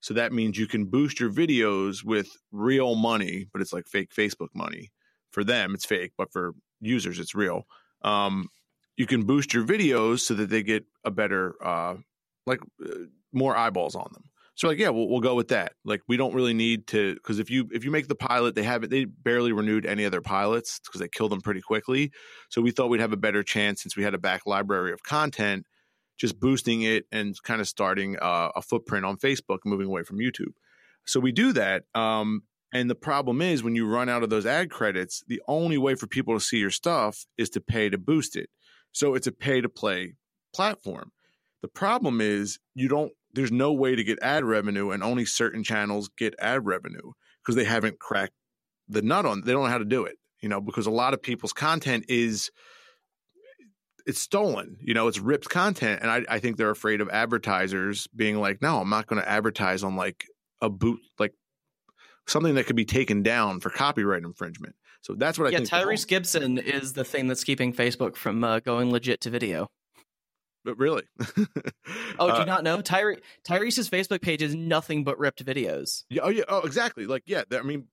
So that means you can boost your videos with real money, but it's like fake Facebook money. For them, it's fake, but for users, it's real. Um, you can boost your videos so that they get a better, uh, like, uh, more eyeballs on them. So like, yeah, we'll, we'll go with that. Like, we don't really need to because if you if you make the pilot, they haven't they barely renewed any other pilots because they killed them pretty quickly. So we thought we'd have a better chance since we had a back library of content, just boosting it and kind of starting uh, a footprint on Facebook, moving away from YouTube. So we do that. Um, and the problem is when you run out of those ad credits, the only way for people to see your stuff is to pay to boost it. So it's a pay to play platform. The problem is you don't there's no way to get ad revenue and only certain channels get ad revenue because they haven't cracked the nut on they don't know how to do it you know because a lot of people's content is it's stolen you know it's ripped content and i, I think they're afraid of advertisers being like no i'm not going to advertise on like a boot like something that could be taken down for copyright infringement so that's what yeah, i think whole- Tyrese Gibson is the thing that's keeping Facebook from uh, going legit to video. but really Oh, do Uh, you not know? Tyre- Tyrese's Facebook page is nothing but ripped videos. Yeah, oh yeah, oh exactly. Like yeah, I mean,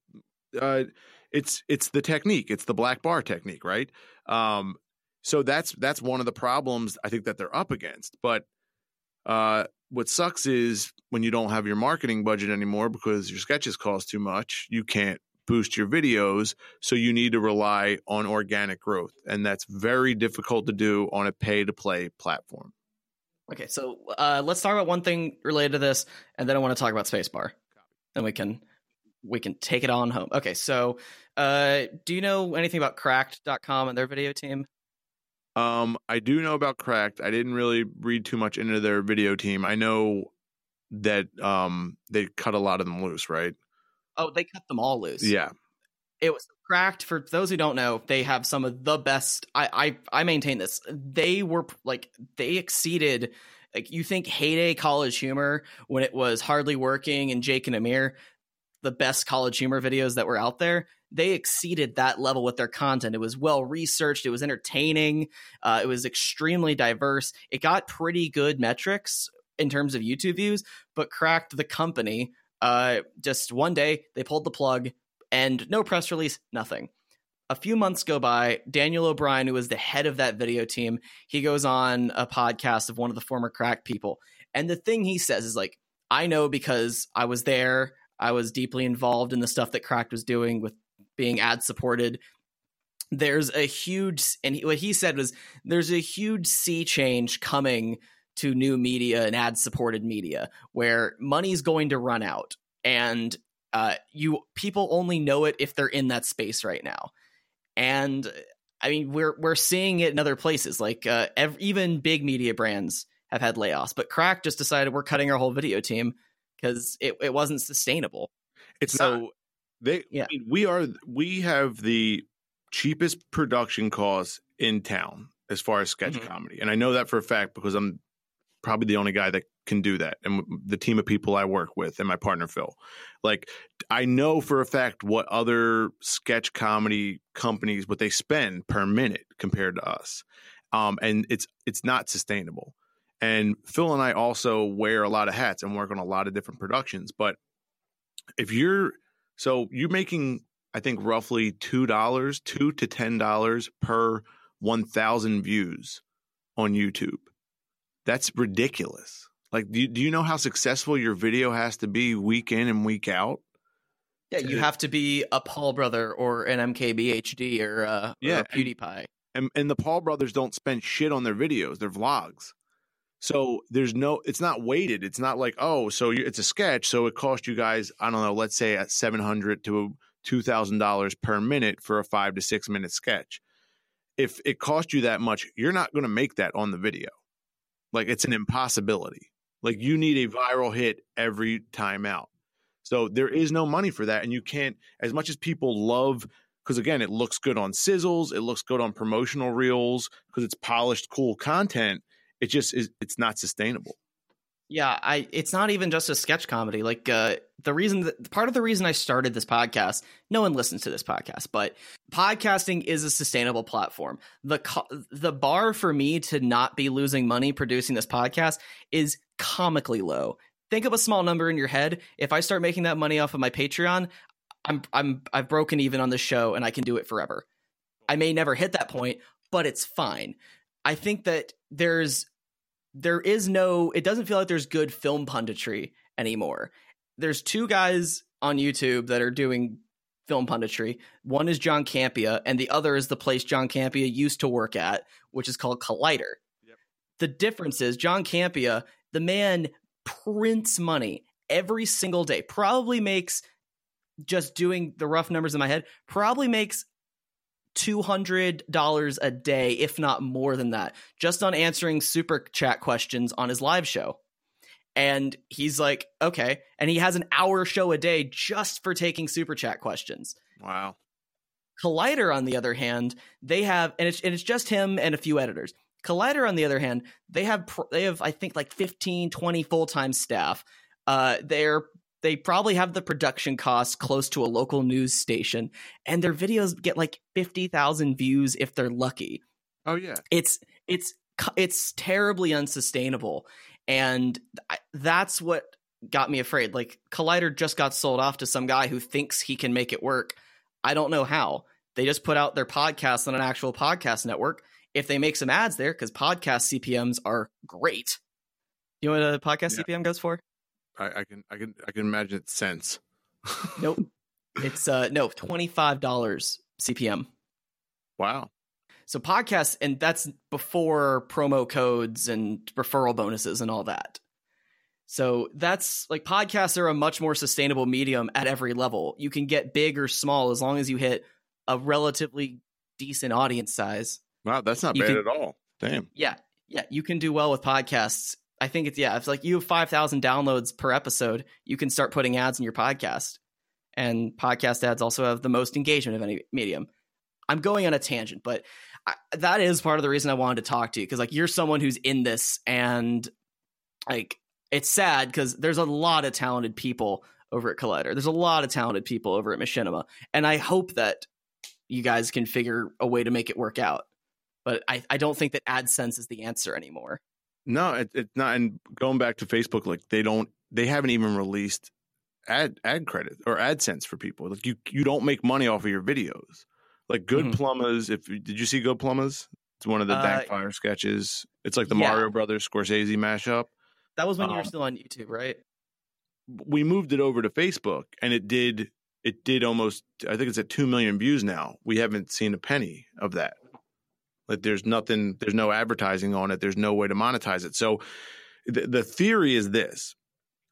uh, it's it's the technique. It's the black bar technique, right? Um, so that's that's one of the problems I think that they're up against. But uh, what sucks is when you don't have your marketing budget anymore because your sketches cost too much, you can't boost your videos. So you need to rely on organic growth, and that's very difficult to do on a pay to play platform. Okay, so uh, let's talk about one thing related to this, and then I want to talk about Spacebar. Then we can we can take it on home. Okay, so uh, do you know anything about Cracked.com and their video team? Um, I do know about Cracked. I didn't really read too much into their video team. I know that um they cut a lot of them loose, right? Oh, they cut them all loose. Yeah. It was cracked. For those who don't know, they have some of the best. I I, I maintain this. They were like they exceeded. Like you think heyday college humor when it was hardly working and Jake and Amir, the best college humor videos that were out there. They exceeded that level with their content. It was well researched. It was entertaining. Uh, it was extremely diverse. It got pretty good metrics in terms of YouTube views, but cracked the company. Uh, just one day they pulled the plug and no press release, nothing. A few months go by. Daniel O'Brien, who was the head of that video team, he goes on a podcast of one of the former crack people. And the thing he says is like, I know because I was there. I was deeply involved in the stuff that Cracked was doing with being ad supported. There's a huge, and what he said was, there's a huge sea change coming to new media and ad supported media where money's going to run out and uh, you people only know it if they're in that space right now and i mean we're we're seeing it in other places like uh, ev- even big media brands have had layoffs but crack just decided we're cutting our whole video team because it, it wasn't sustainable It's so not. They. Yeah. I mean, we are. We have the cheapest production costs in town as far as sketch Mhm. comedy, and I know that for a fact because I'm probably the only guy that can do that, and the team of people I work with, and my partner Phil. Like, I know for a fact what other sketch comedy companies what they spend per minute compared to us, um, and it's it's not sustainable. And Phil and I also wear a lot of hats and work on a lot of different productions. But if you're so you're making, I think roughly two dollars, two to ten dollars per one thousand views on YouTube. That's ridiculous. Like, do you, do you know how successful your video has to be week in and week out? yeah you have to be a paul brother or an mkbhd or, uh, or a pewdiepie and and the Paul brothers don't spend shit on their videos, their vlogs. So there's no, it's not weighted. It's not like oh, so you, it's a sketch, so it cost you guys, I don't know, let's say at seven hundred to two thousand dollars per minute for a five to six minute sketch. If it cost you that much, you're not going to make that on the video. Like it's an impossibility. Like you need a viral hit every time out. So there is no money for that, and you can't. As much as people love because again, it looks good on sizzles, it looks good on promotional reels because it's polished, cool content. It just is. It's not sustainable. Yeah, I it's not even just a sketch comedy. Like uh the reason that part of the reason I started this podcast, no one listens to this podcast, but podcasting is a sustainable platform. The co- the bar for me to not be losing money producing this podcast is comically low. Think of a small number in your head. If I start making that money off of my Patreon, I'm I'm I've broken even on the show and I can do it forever. I may never hit that point, but it's fine. I think that there's there is no it doesn't feel like there's good film punditry anymore. There's two guys on YouTube that are doing film punditry. One is John Campea and the other is the place John Campea used to work at, which is called Collider. Yep. The difference is John Campea, the man prints money every single day. Probably makes just doing the rough numbers in my head, probably makes $200 a day, if not more than that, just on answering super chat questions on his live show. And he's like, okay. And he has an hour show a day just for taking super chat questions. Wow. Collider, on the other hand, they have, and it's, and it's just him and a few editors. Collider, on the other hand, they have, they have, I think, like 15, 20 full time staff. Uh, they're, they probably have the production costs close to a local news station, and their videos get like 50,000 views if they're lucky. Oh yeah. it's it's it's terribly unsustainable and that's what got me afraid. Like collider just got sold off to some guy who thinks he can make it work. I don't know how. They just put out their podcast on an actual podcast network. If they make some ads there because podcast cpms are great. You know what a podcast Yeah. cpm goes for I, I can. I can. I can imagine its sense. nope it's uh no $25 cpm Wow. So podcasts, and that's before promo codes and referral bonuses and all that. So that's like podcasts are a much more sustainable medium at every level. You can get big or small as long as you hit a relatively decent audience size. Wow, that's not You bad can- at all. Damn. Yeah, yeah, you can do well with podcasts. I think it's yeah, it's like you have five thousand downloads per episode, you can start putting ads in your podcast, and podcast ads also have the most engagement of any medium. I'm going on a tangent, but I, that is part of the reason I wanted to talk to you because like you're someone who's in this, and like it's sad because there's a lot of talented people over at Collider. There's a lot of talented people over at Machinima, and I hope that you guys can figure a way to make it work out but I, I don't think that AdSense is the answer anymore. No, it, it's not. And going back to Facebook, like they don't, they haven't even released ad ad credit or AdSense for people. Like you, you don't make money off of your videos. Like Good Mhm. Plumbers. If did you see Good Plumbers? It's one of the Uh, Fire sketches. It's like the yeah. Mario Brothers Scorsese mashup. That was when you were Um, still on YouTube, right? we moved it over to Facebook and it did it did almost I think it's at 2 million views now. We haven't seen a penny of that. Like there's nothing there's no advertising on it. There's no way to monetize it. So the, the theory is this.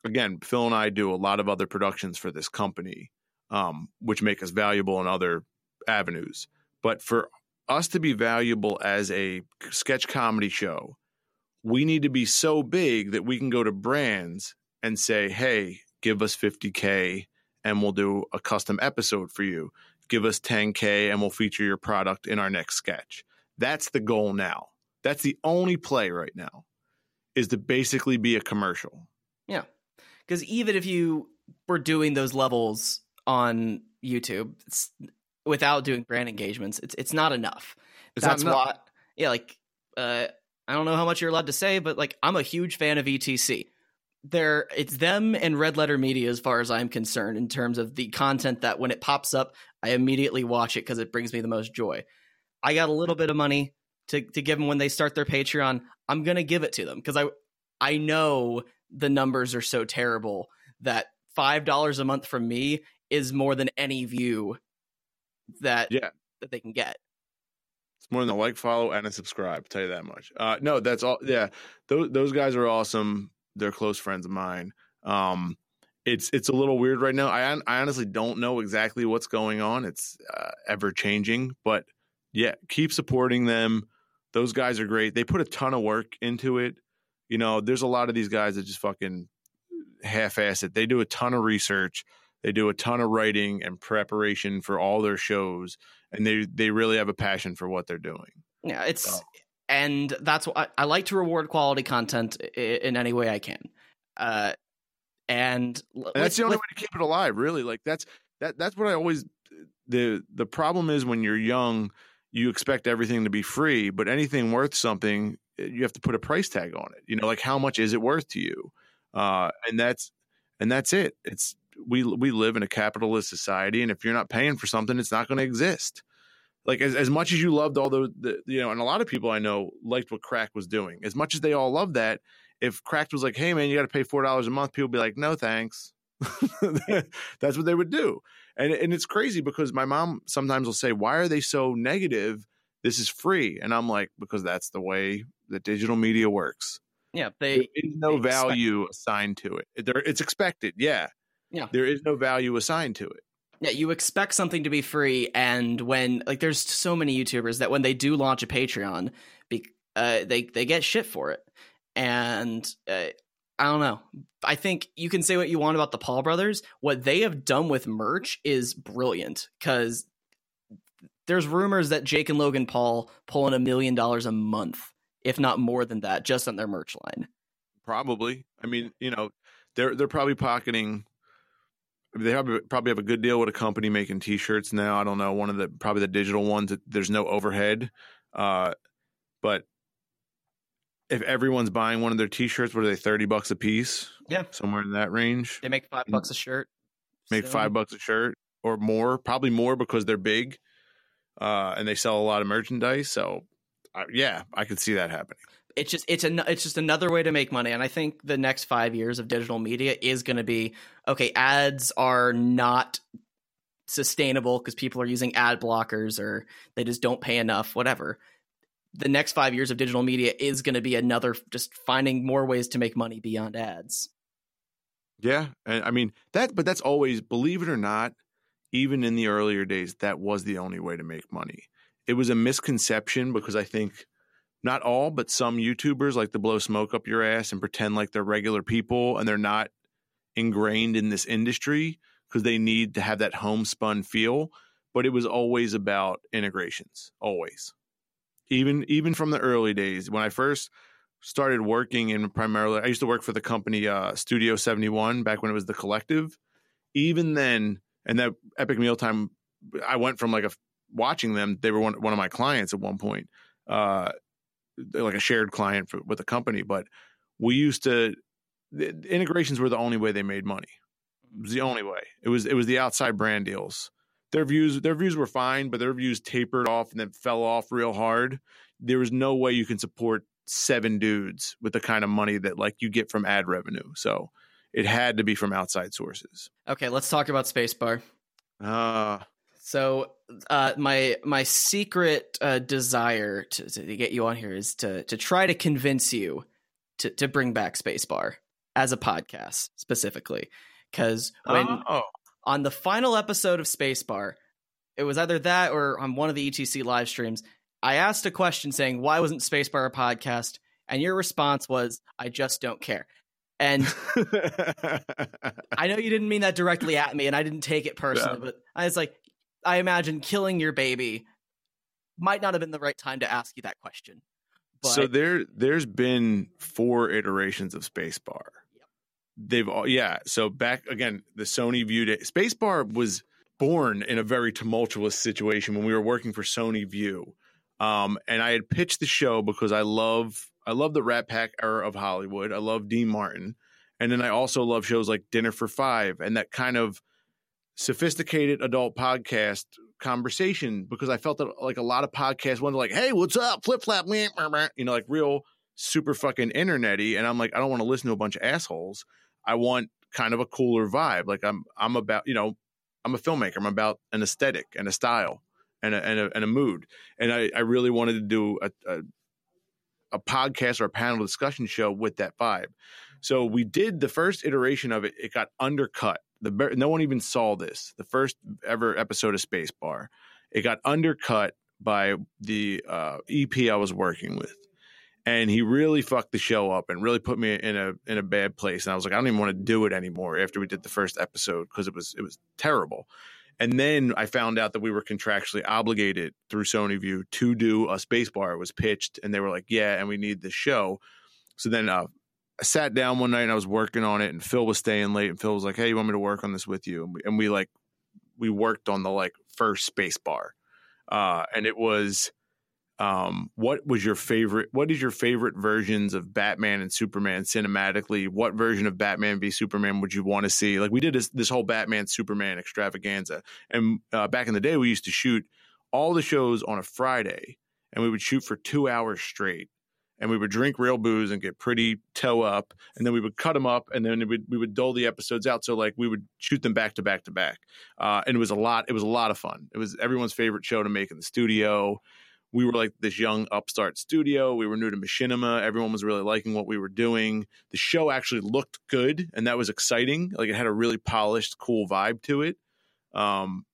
Again, Phil and I do a lot of other productions for this company um, which make us valuable in other avenues. But for us to be valuable as a sketch comedy show, we need to be so big that we can go to brands and say, hey, give us 50K and we'll do a custom episode for you. Give us 10K and we'll feature your product in our next sketch. That's the goal now. That's the only play right now is to basically be a commercial. Yeah. Because even if you were doing those levels on YouTube without doing brand engagements, it's it's not enough. It's That's not enough. why, yeah, like uh, I don't know how much you're allowed to say, but like I'm a huge fan of ETC. There, it's them and Red Letter Media as far as I'm concerned in terms of the content that when it pops up, I immediately watch it because it brings me the most joy. I got a little bit of money to to give them when they start their Patreon. I'm gonna give it to them because I I know the numbers are so terrible that five dollars a month from me is more than any view that Yeah. that they can get. It's more than a like, follow, and a subscribe. Tell you that much. Uh, no, that's all. Yeah, those those guys are awesome. They're close friends of mine. Um, it's it's a little weird right now. I I honestly don't know exactly what's going on. It's uh, ever changing, but yeah, keep supporting them. Those guys are great. They put a ton of work into it. You know, there's a lot of these guys that just fucking half-ass it. They do a ton of research. They do a ton of writing and preparation for all their shows, and they they really have a passion for what they're doing. Yeah, it's So- and that's why I, I like to reward quality content in any way I can. Uh, and, And that's the only way to keep it alive, really. Like that's that that's what I always the the problem is when you're young, you expect everything to be free, but anything worth something, eh, you have to put a price tag on it. You know, like how much is it worth to you? Uh, and that's and that's it. It's we we live in a capitalist society, and if you're not paying for something, it's not going to exist. Like as as much as you loved all the, the you know, and a lot of people I know liked what Crack was doing. As much as they all loved that, if Cracked was like, "Hey man, you got to pay four dollars a month," people be like, "No, thanks." That's what they would do, and and it's crazy because my mom sometimes will say, "Why are they so negative? This is free," and I'm like, "Because that's the way that digital media works. yeah, There they is no they value assigned to it. There, it's expected, yeah, Yeah. There is no value assigned to it. yeah you expect something to be free, and when like there's so many YouTubers that when they do launch a Patreon, be, uh, they they get shit for it, and uh, I don't know. I think you can say what you want about the Paul brothers. What they have done with merch is brilliant because there's rumors that Jake and Logan Paul pull in a million dollars a month, if not more than that, just on their merch line. Probably. I mean, you know, they're they're probably pocketing. They have probably have a good deal with a company making T-shirts now. I don't know one of the probably the digital ones. That there's no overhead, uh, but if everyone's buying one of their T-shirts, what are they? Thirty bucks a piece. Yeah. somewhere in that range. They make five bucks a shirt. Make So- five bucks a shirt or more. Probably more because they're big, uh, and they sell a lot of merchandise. So, uh, yeah, I could see that happening. it's just it's an it's just another way to make money and i think the next five years of digital media is going to be okay ads are not sustainable because people are using ad blockers or they just don't pay enough whatever the next five years of digital media is going to be another just finding more ways to make money beyond ads Yeah, and I mean that, but that's always, believe it or not, even in the earlier days, that was the only way to make money. it was a misconception because I think not all, but some YouTubers like to blow smoke up your ass and pretend like they're regular people and they're not ingrained in this industry because they need to have that homespun feel. But it was always about integrations, always. Even even from the early days when I first started working in primarily, I used to work for the company uh, Studio Seventy One back when it was the Collective. Even then, and that Epic Mealtime, I went from like a watching them. They were one one of my clients at one point. Uh, like a shared client for, with the company, but we used to the integrations were the only way they made money. It was the only way. It was it was the outside brand deals. Their views their views were fine, but their views tapered off and then fell off real hard. There was no way you can support seven dudes with the kind of money that like you get from ad revenue. So it had to be from outside sources. Okay, let's talk about Spacebar. Uh so uh, my my secret uh, desire to, to get you on here is to to try to convince you to to bring back Spacebar as a podcast specifically because when oh. On the final episode of Spacebar, it was either that or on one of the ETC live streams. I asked a question saying, "Why wasn't Spacebar a podcast?" And your response was, "I just don't care." And I know you didn't mean that directly at me, and I didn't take it personally, Yeah. but I was like, I imagine killing your baby might not have been the right time to ask you that question. But so there there's been four iterations of Spacebar. They've all yeah. So back again, the Sony viewed it. Spacebar was born in a very tumultuous situation when we were working for Sony Vue. Um, and I had pitched the show because I love I love the Rat Pack era of Hollywood. I love Dean Martin. And then I also love shows like Dinner for Five and that kind of sophisticated adult podcast conversation because I felt that like a lot of podcasts wanted like, hey, what's up? Flip flap, meh, meh, meh," you know, like real super fucking internety. And I'm like, I don't want to listen to a bunch of assholes. I want kind of a cooler vibe. Like I'm I'm about, you know, I'm a filmmaker. I'm about an aesthetic and a style and a and a, and a mood. And I, I really wanted to do a, a a podcast or a panel discussion show with that vibe. So we did the first iteration of it. It got undercut. The no one even saw this. The first ever episode of Spacebar, it got undercut by the uh, EP I was working with, and he really fucked the show up and really put me in a in a bad place. And I was like, I don't even want to do it anymore after we did the first episode because it was it was terrible. And then I found out that we were contractually obligated through Sony Vue to do a Spacebar. It was pitched, and they were like, "Yeah, and we need this show." So then uh, I sat down one night and I was working on it, and Phil was staying late, and Phil was like, "Hey, you want me to work on this with you?" And we, and we like we worked on the like first Spacebar, uh, and it was um what was your favorite what is your favorite versions of batman and superman cinematically? What version of batman v superman would you want to see? Like we did this, this whole batman superman extravaganza and uh, back in the day we used to shoot all the shows on a friday and we would shoot for two hours straight and we would drink real booze and get pretty toe up and then we would cut them up and then we would, we would dole the episodes out so like we would shoot them back to back to back. Uh, and it was a lot it was a lot of fun. It was everyone's favorite show to make in the studio we were like this young upstart studio. We were new to machinima. Everyone was really liking what we were doing. The show actually looked good, and that was exciting. Like it had a really polished, cool vibe to it. Um,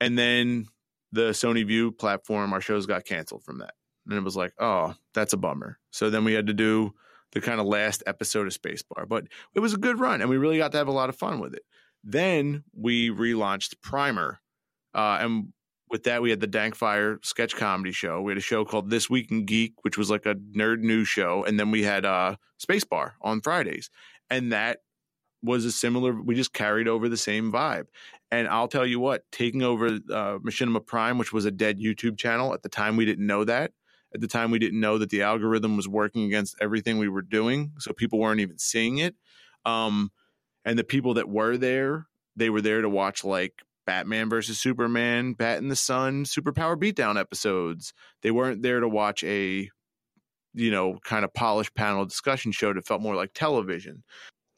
and then the Sony Vue platform, our shows got canceled from that, and it was like, oh, that's a bummer. So then we had to do the kind of last episode of Spacebar, but it was a good run, and we really got to have a lot of fun with it. Then we relaunched Primer, uh, and with that, we had the Dankfire sketch comedy show. We had a show called This Week in Geek, which was like a nerd news show, and then we had uh, Spacebar on Fridays, and that was a similar. We just carried over the same vibe. And I'll tell you what, taking over uh, Machinima Prime, which was a dead YouTube channel at the time, we didn't know that. At the time, we didn't know that the algorithm was working against everything we were doing, so people weren't even seeing it. Um, and the people that were there, they were there to watch like Batman versus Superman, Bat in the Sun, Superpower Beatdown episodes. They weren't there to watch a, you know, kind of polished panel discussion show that felt more like television.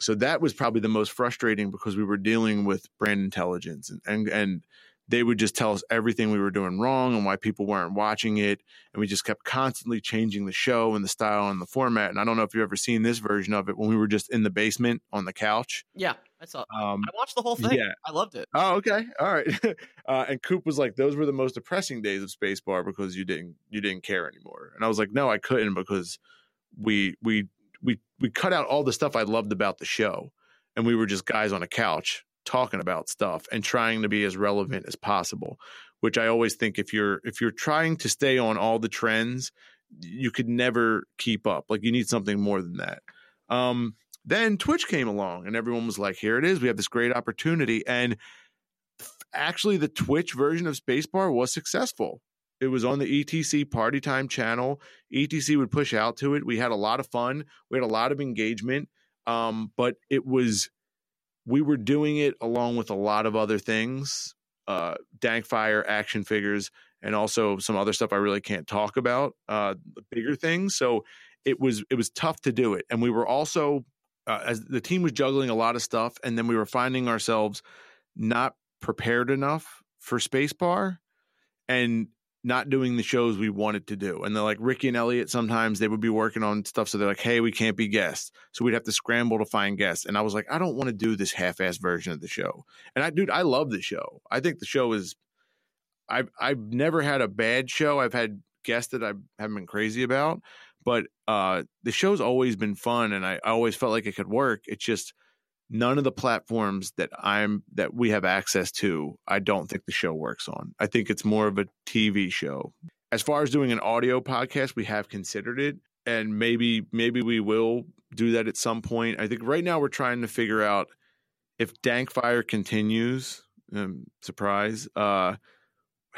So that was probably the most frustrating because we were dealing with brand intelligence and, and, and they would just tell us everything we were doing wrong and why people weren't watching it. And we just kept constantly changing the show and the style and the format. And I don't know if you've ever seen this version of it when we were just in the basement on the couch yeah, I saw. Um, I watched the whole thing. Yeah, I loved it. Oh, okay, all right. uh, and Coop was like, "Those were the most depressing days of Spacebar because you didn't you didn't care anymore." And I was like, "No, I couldn't because we we we we cut out all the stuff I loved about the show, and we were just guys on a couch talking about stuff and trying to be as relevant as possible." Which I always think if you're if you're trying to stay on all the trends, you could never keep up. Like you need something more than that. Um, then Twitch came along and everyone was like, here it is. We have this great opportunity. And actually, the Twitch version of Spacebar was successful. It was on the ETC Party Time channel. ETC would push out to it. We had a lot of fun. We had a lot of engagement. Um, but it was, we were doing it along with a lot of other things uh, Dankfire, action figures, and also some other stuff I really can't talk about, uh, bigger things. So it was it was tough to do it, and we were also uh, as the team was juggling a lot of stuff, and then we were finding ourselves not prepared enough for Spacebar and not doing the shows we wanted to do. And they're like Ricky and Elliot sometimes they would be working on stuff. So they're like, hey, we can't be guests. So we'd have to scramble to find guests. And I was like, I don't want to do this half ass version of the show. And I dude, I love the show. I think the show is I've I've never had a bad show. I've had guests that I haven't been crazy about but uh, the show's always been fun, and I, I always felt like it could work. It's just none of the platforms that I'm that we have access to. I don't think the show works on. I think it's more of a TV show. As far as doing an audio podcast, we have considered it, and maybe maybe we will do that at some point. I think right now we're trying to figure out if Dankfire continues. Um, surprise. Uh,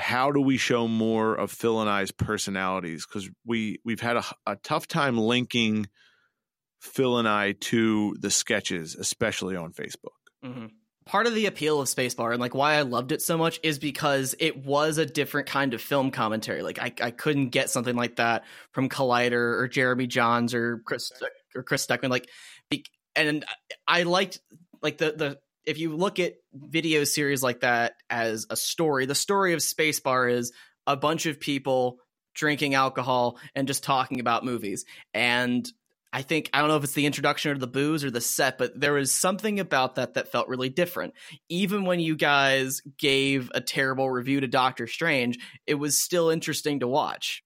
how do we show more of Phil and I's personalities? Because we we've had a, a, tough time linking Phil and I to the sketches, especially on Facebook. Mm-hmm. Part of the appeal of Spacebar and like why I loved it so much is because it was a different kind of film commentary. Like I, I couldn't get something like that from Collider or Jeremy Jahns or Chris or Chris Stuckman. Like, and I liked like the the if you look at video series like that as a story, the story of Spacebar is a bunch of people drinking alcohol and just talking about movies. And I think I don't know if it's the introduction or the booze or the set, but there was something about that that felt really different. Even when you guys gave a terrible review to Doctor Strange, it was still interesting to watch.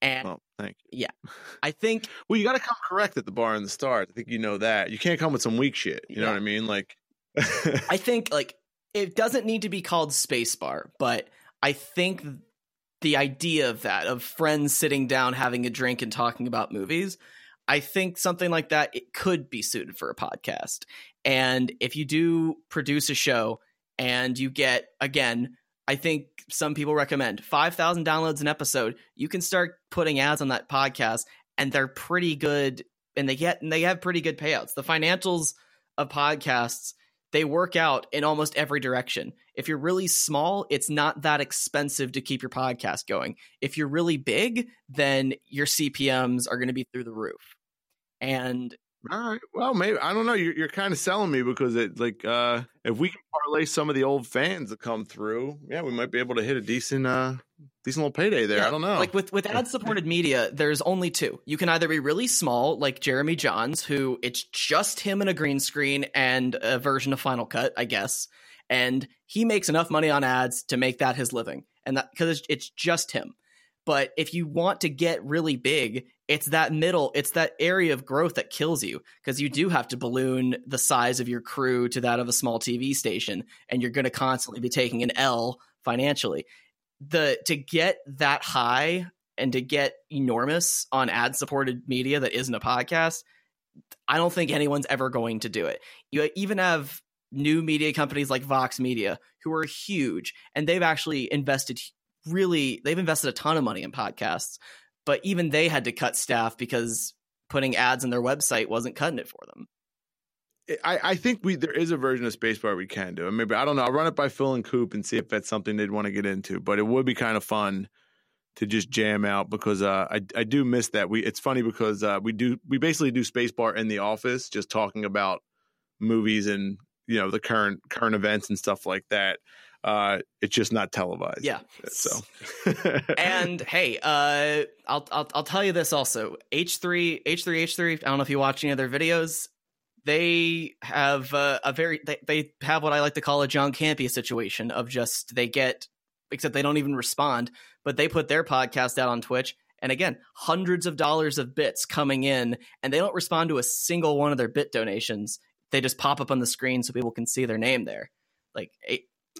And well, thank you. Yeah, I think. well, you got to come correct at the bar and the start. I think you know that. You can't come with some weak shit. You yeah. know what I mean? Like, I think like it doesn't need to be called spacebar, but I think the idea of that of friends sitting down having a drink and talking about movies, I think something like that it could be suited for a podcast. And if you do produce a show and you get again, I think some people recommend 5,000 downloads an episode, you can start putting ads on that podcast and they're pretty good and they get and they have pretty good payouts. The financials of podcasts they work out in almost every direction. If you're really small, it's not that expensive to keep your podcast going. If you're really big, then your CPMs are going to be through the roof. And all right. Well, maybe I don't know. You're, you're kind of selling me because it like uh if we can parlay some of the old fans that come through, yeah, we might be able to hit a decent uh decent little payday there. Yeah, I don't know. Like with with ad supported media, there's only two. You can either be really small, like Jeremy Jahns, who it's just him and a green screen and a version of Final Cut, I guess, and he makes enough money on ads to make that his living, and that because it's just him. But if you want to get really big, it's that middle, it's that area of growth that kills you because you do have to balloon the size of your crew to that of a small TV station, and you're going to constantly be taking an L financially. The to get that high and to get enormous on ad supported media that isn't a podcast, I don't think anyone's ever going to do it. You even have new media companies like Vox Media who are huge and they've actually invested really they've invested a ton of money in podcasts, but even they had to cut staff because putting ads on their website wasn't cutting it for them. I, I think we there is a version of Spacebar we can do. And maybe I don't know. I'll run it by Phil and Coop and see if that's something they'd want to get into. But it would be kind of fun to just jam out because uh, I I do miss that. We it's funny because uh, we do we basically do Spacebar in the office, just talking about movies and you know the current current events and stuff like that. Uh, it's just not televised. Yeah. So, and hey, uh, I'll, I'll I'll tell you this also. H three H three H three. I don't know if you watch any other videos. They have uh, a very they, they have what I like to call a John Campea situation of just they get except they don't even respond, but they put their podcast out on Twitch and again, hundreds of dollars of bits coming in and they don't respond to a single one of their bit donations. They just pop up on the screen so people can see their name there. Like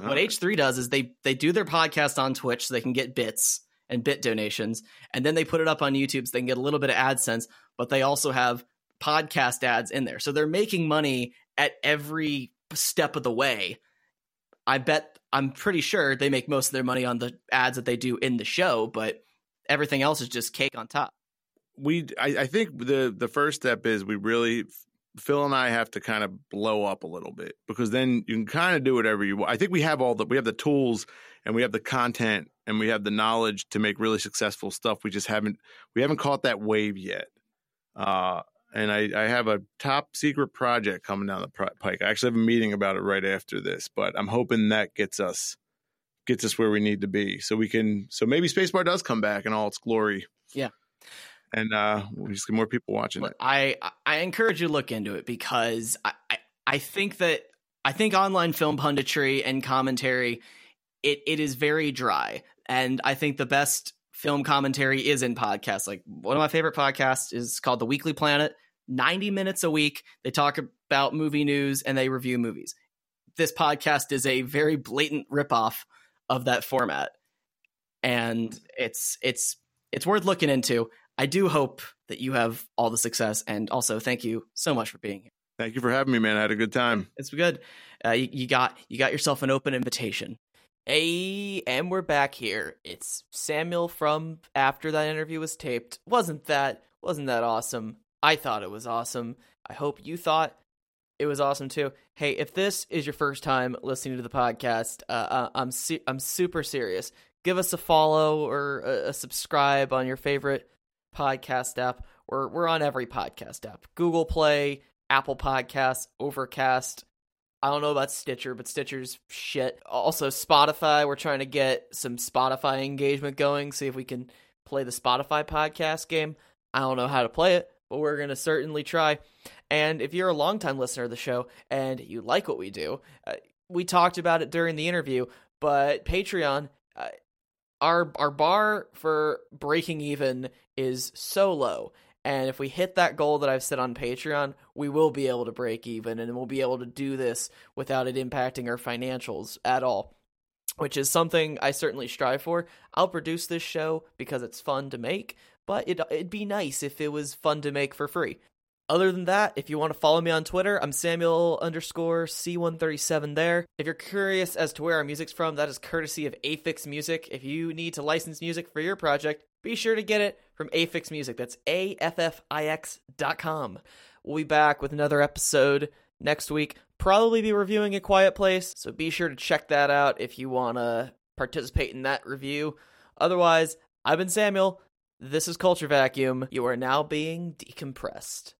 what H3 does is they they do their podcast on Twitch so they can get bits and bit donations and then they put it up on YouTube so they can get a little bit of AdSense, but they also have podcast ads in there. So they're making money at every step of the way. I bet I'm pretty sure they make most of their money on the ads that they do in the show, but everything else is just cake on top. We I, I think the the first step is we really Phil and I have to kind of blow up a little bit because then you can kind of do whatever you want. I think we have all the we have the tools and we have the content and we have the knowledge to make really successful stuff. We just haven't we haven't caught that wave yet. Uh, and I, I have a top secret project coming down the pike. I actually have a meeting about it right after this, but I'm hoping that gets us gets us where we need to be, so we can. So maybe Spacebar does come back in all its glory. Yeah, and uh, we just get more people watching Look, it. I I encourage you to look into it because I, I I think that I think online film punditry and commentary it it is very dry, and I think the best film commentary is in podcasts. Like one of my favorite podcasts is called The Weekly Planet. 90 minutes a week. They talk about movie news and they review movies. This podcast is a very blatant ripoff of that format. And it's it's it's worth looking into. I do hope that you have all the success and also thank you so much for being here. Thank you for having me, man. I had a good time. It's good. Uh, you, you got you got yourself an open invitation. Hey, and we're back here. It's Samuel from after that interview was taped. Wasn't that wasn't that awesome? I thought it was awesome. I hope you thought it was awesome too. Hey, if this is your first time listening to the podcast, uh, uh I'm su- I'm super serious. Give us a follow or a, a subscribe on your favorite podcast app. We're we're on every podcast app: Google Play, Apple Podcasts, Overcast. I don't know about Stitcher, but Stitcher's shit. Also, Spotify. We're trying to get some Spotify engagement going. See if we can play the Spotify podcast game. I don't know how to play it, but we're going to certainly try. And if you're a longtime listener of the show and you like what we do, uh, we talked about it during the interview, but Patreon, uh, our our bar for breaking even is so low. And if we hit that goal that I've set on Patreon, we will be able to break even and we'll be able to do this without it impacting our financials at all, which is something I certainly strive for. I'll produce this show because it's fun to make, but it, it'd be nice if it was fun to make for free. Other than that, if you want to follow me on Twitter, I'm Samuel underscore C137 there. If you're curious as to where our music's from, that is courtesy of Affix Music. If you need to license music for your project, be sure to get it from Affix Music. That's A-F-F-I-X dot com. We'll be back with another episode next week. Probably be reviewing A Quiet Place, so be sure to check that out if you want to participate in that review. Otherwise, I've been Samuel. This is Culture Vacuum. You are now being decompressed.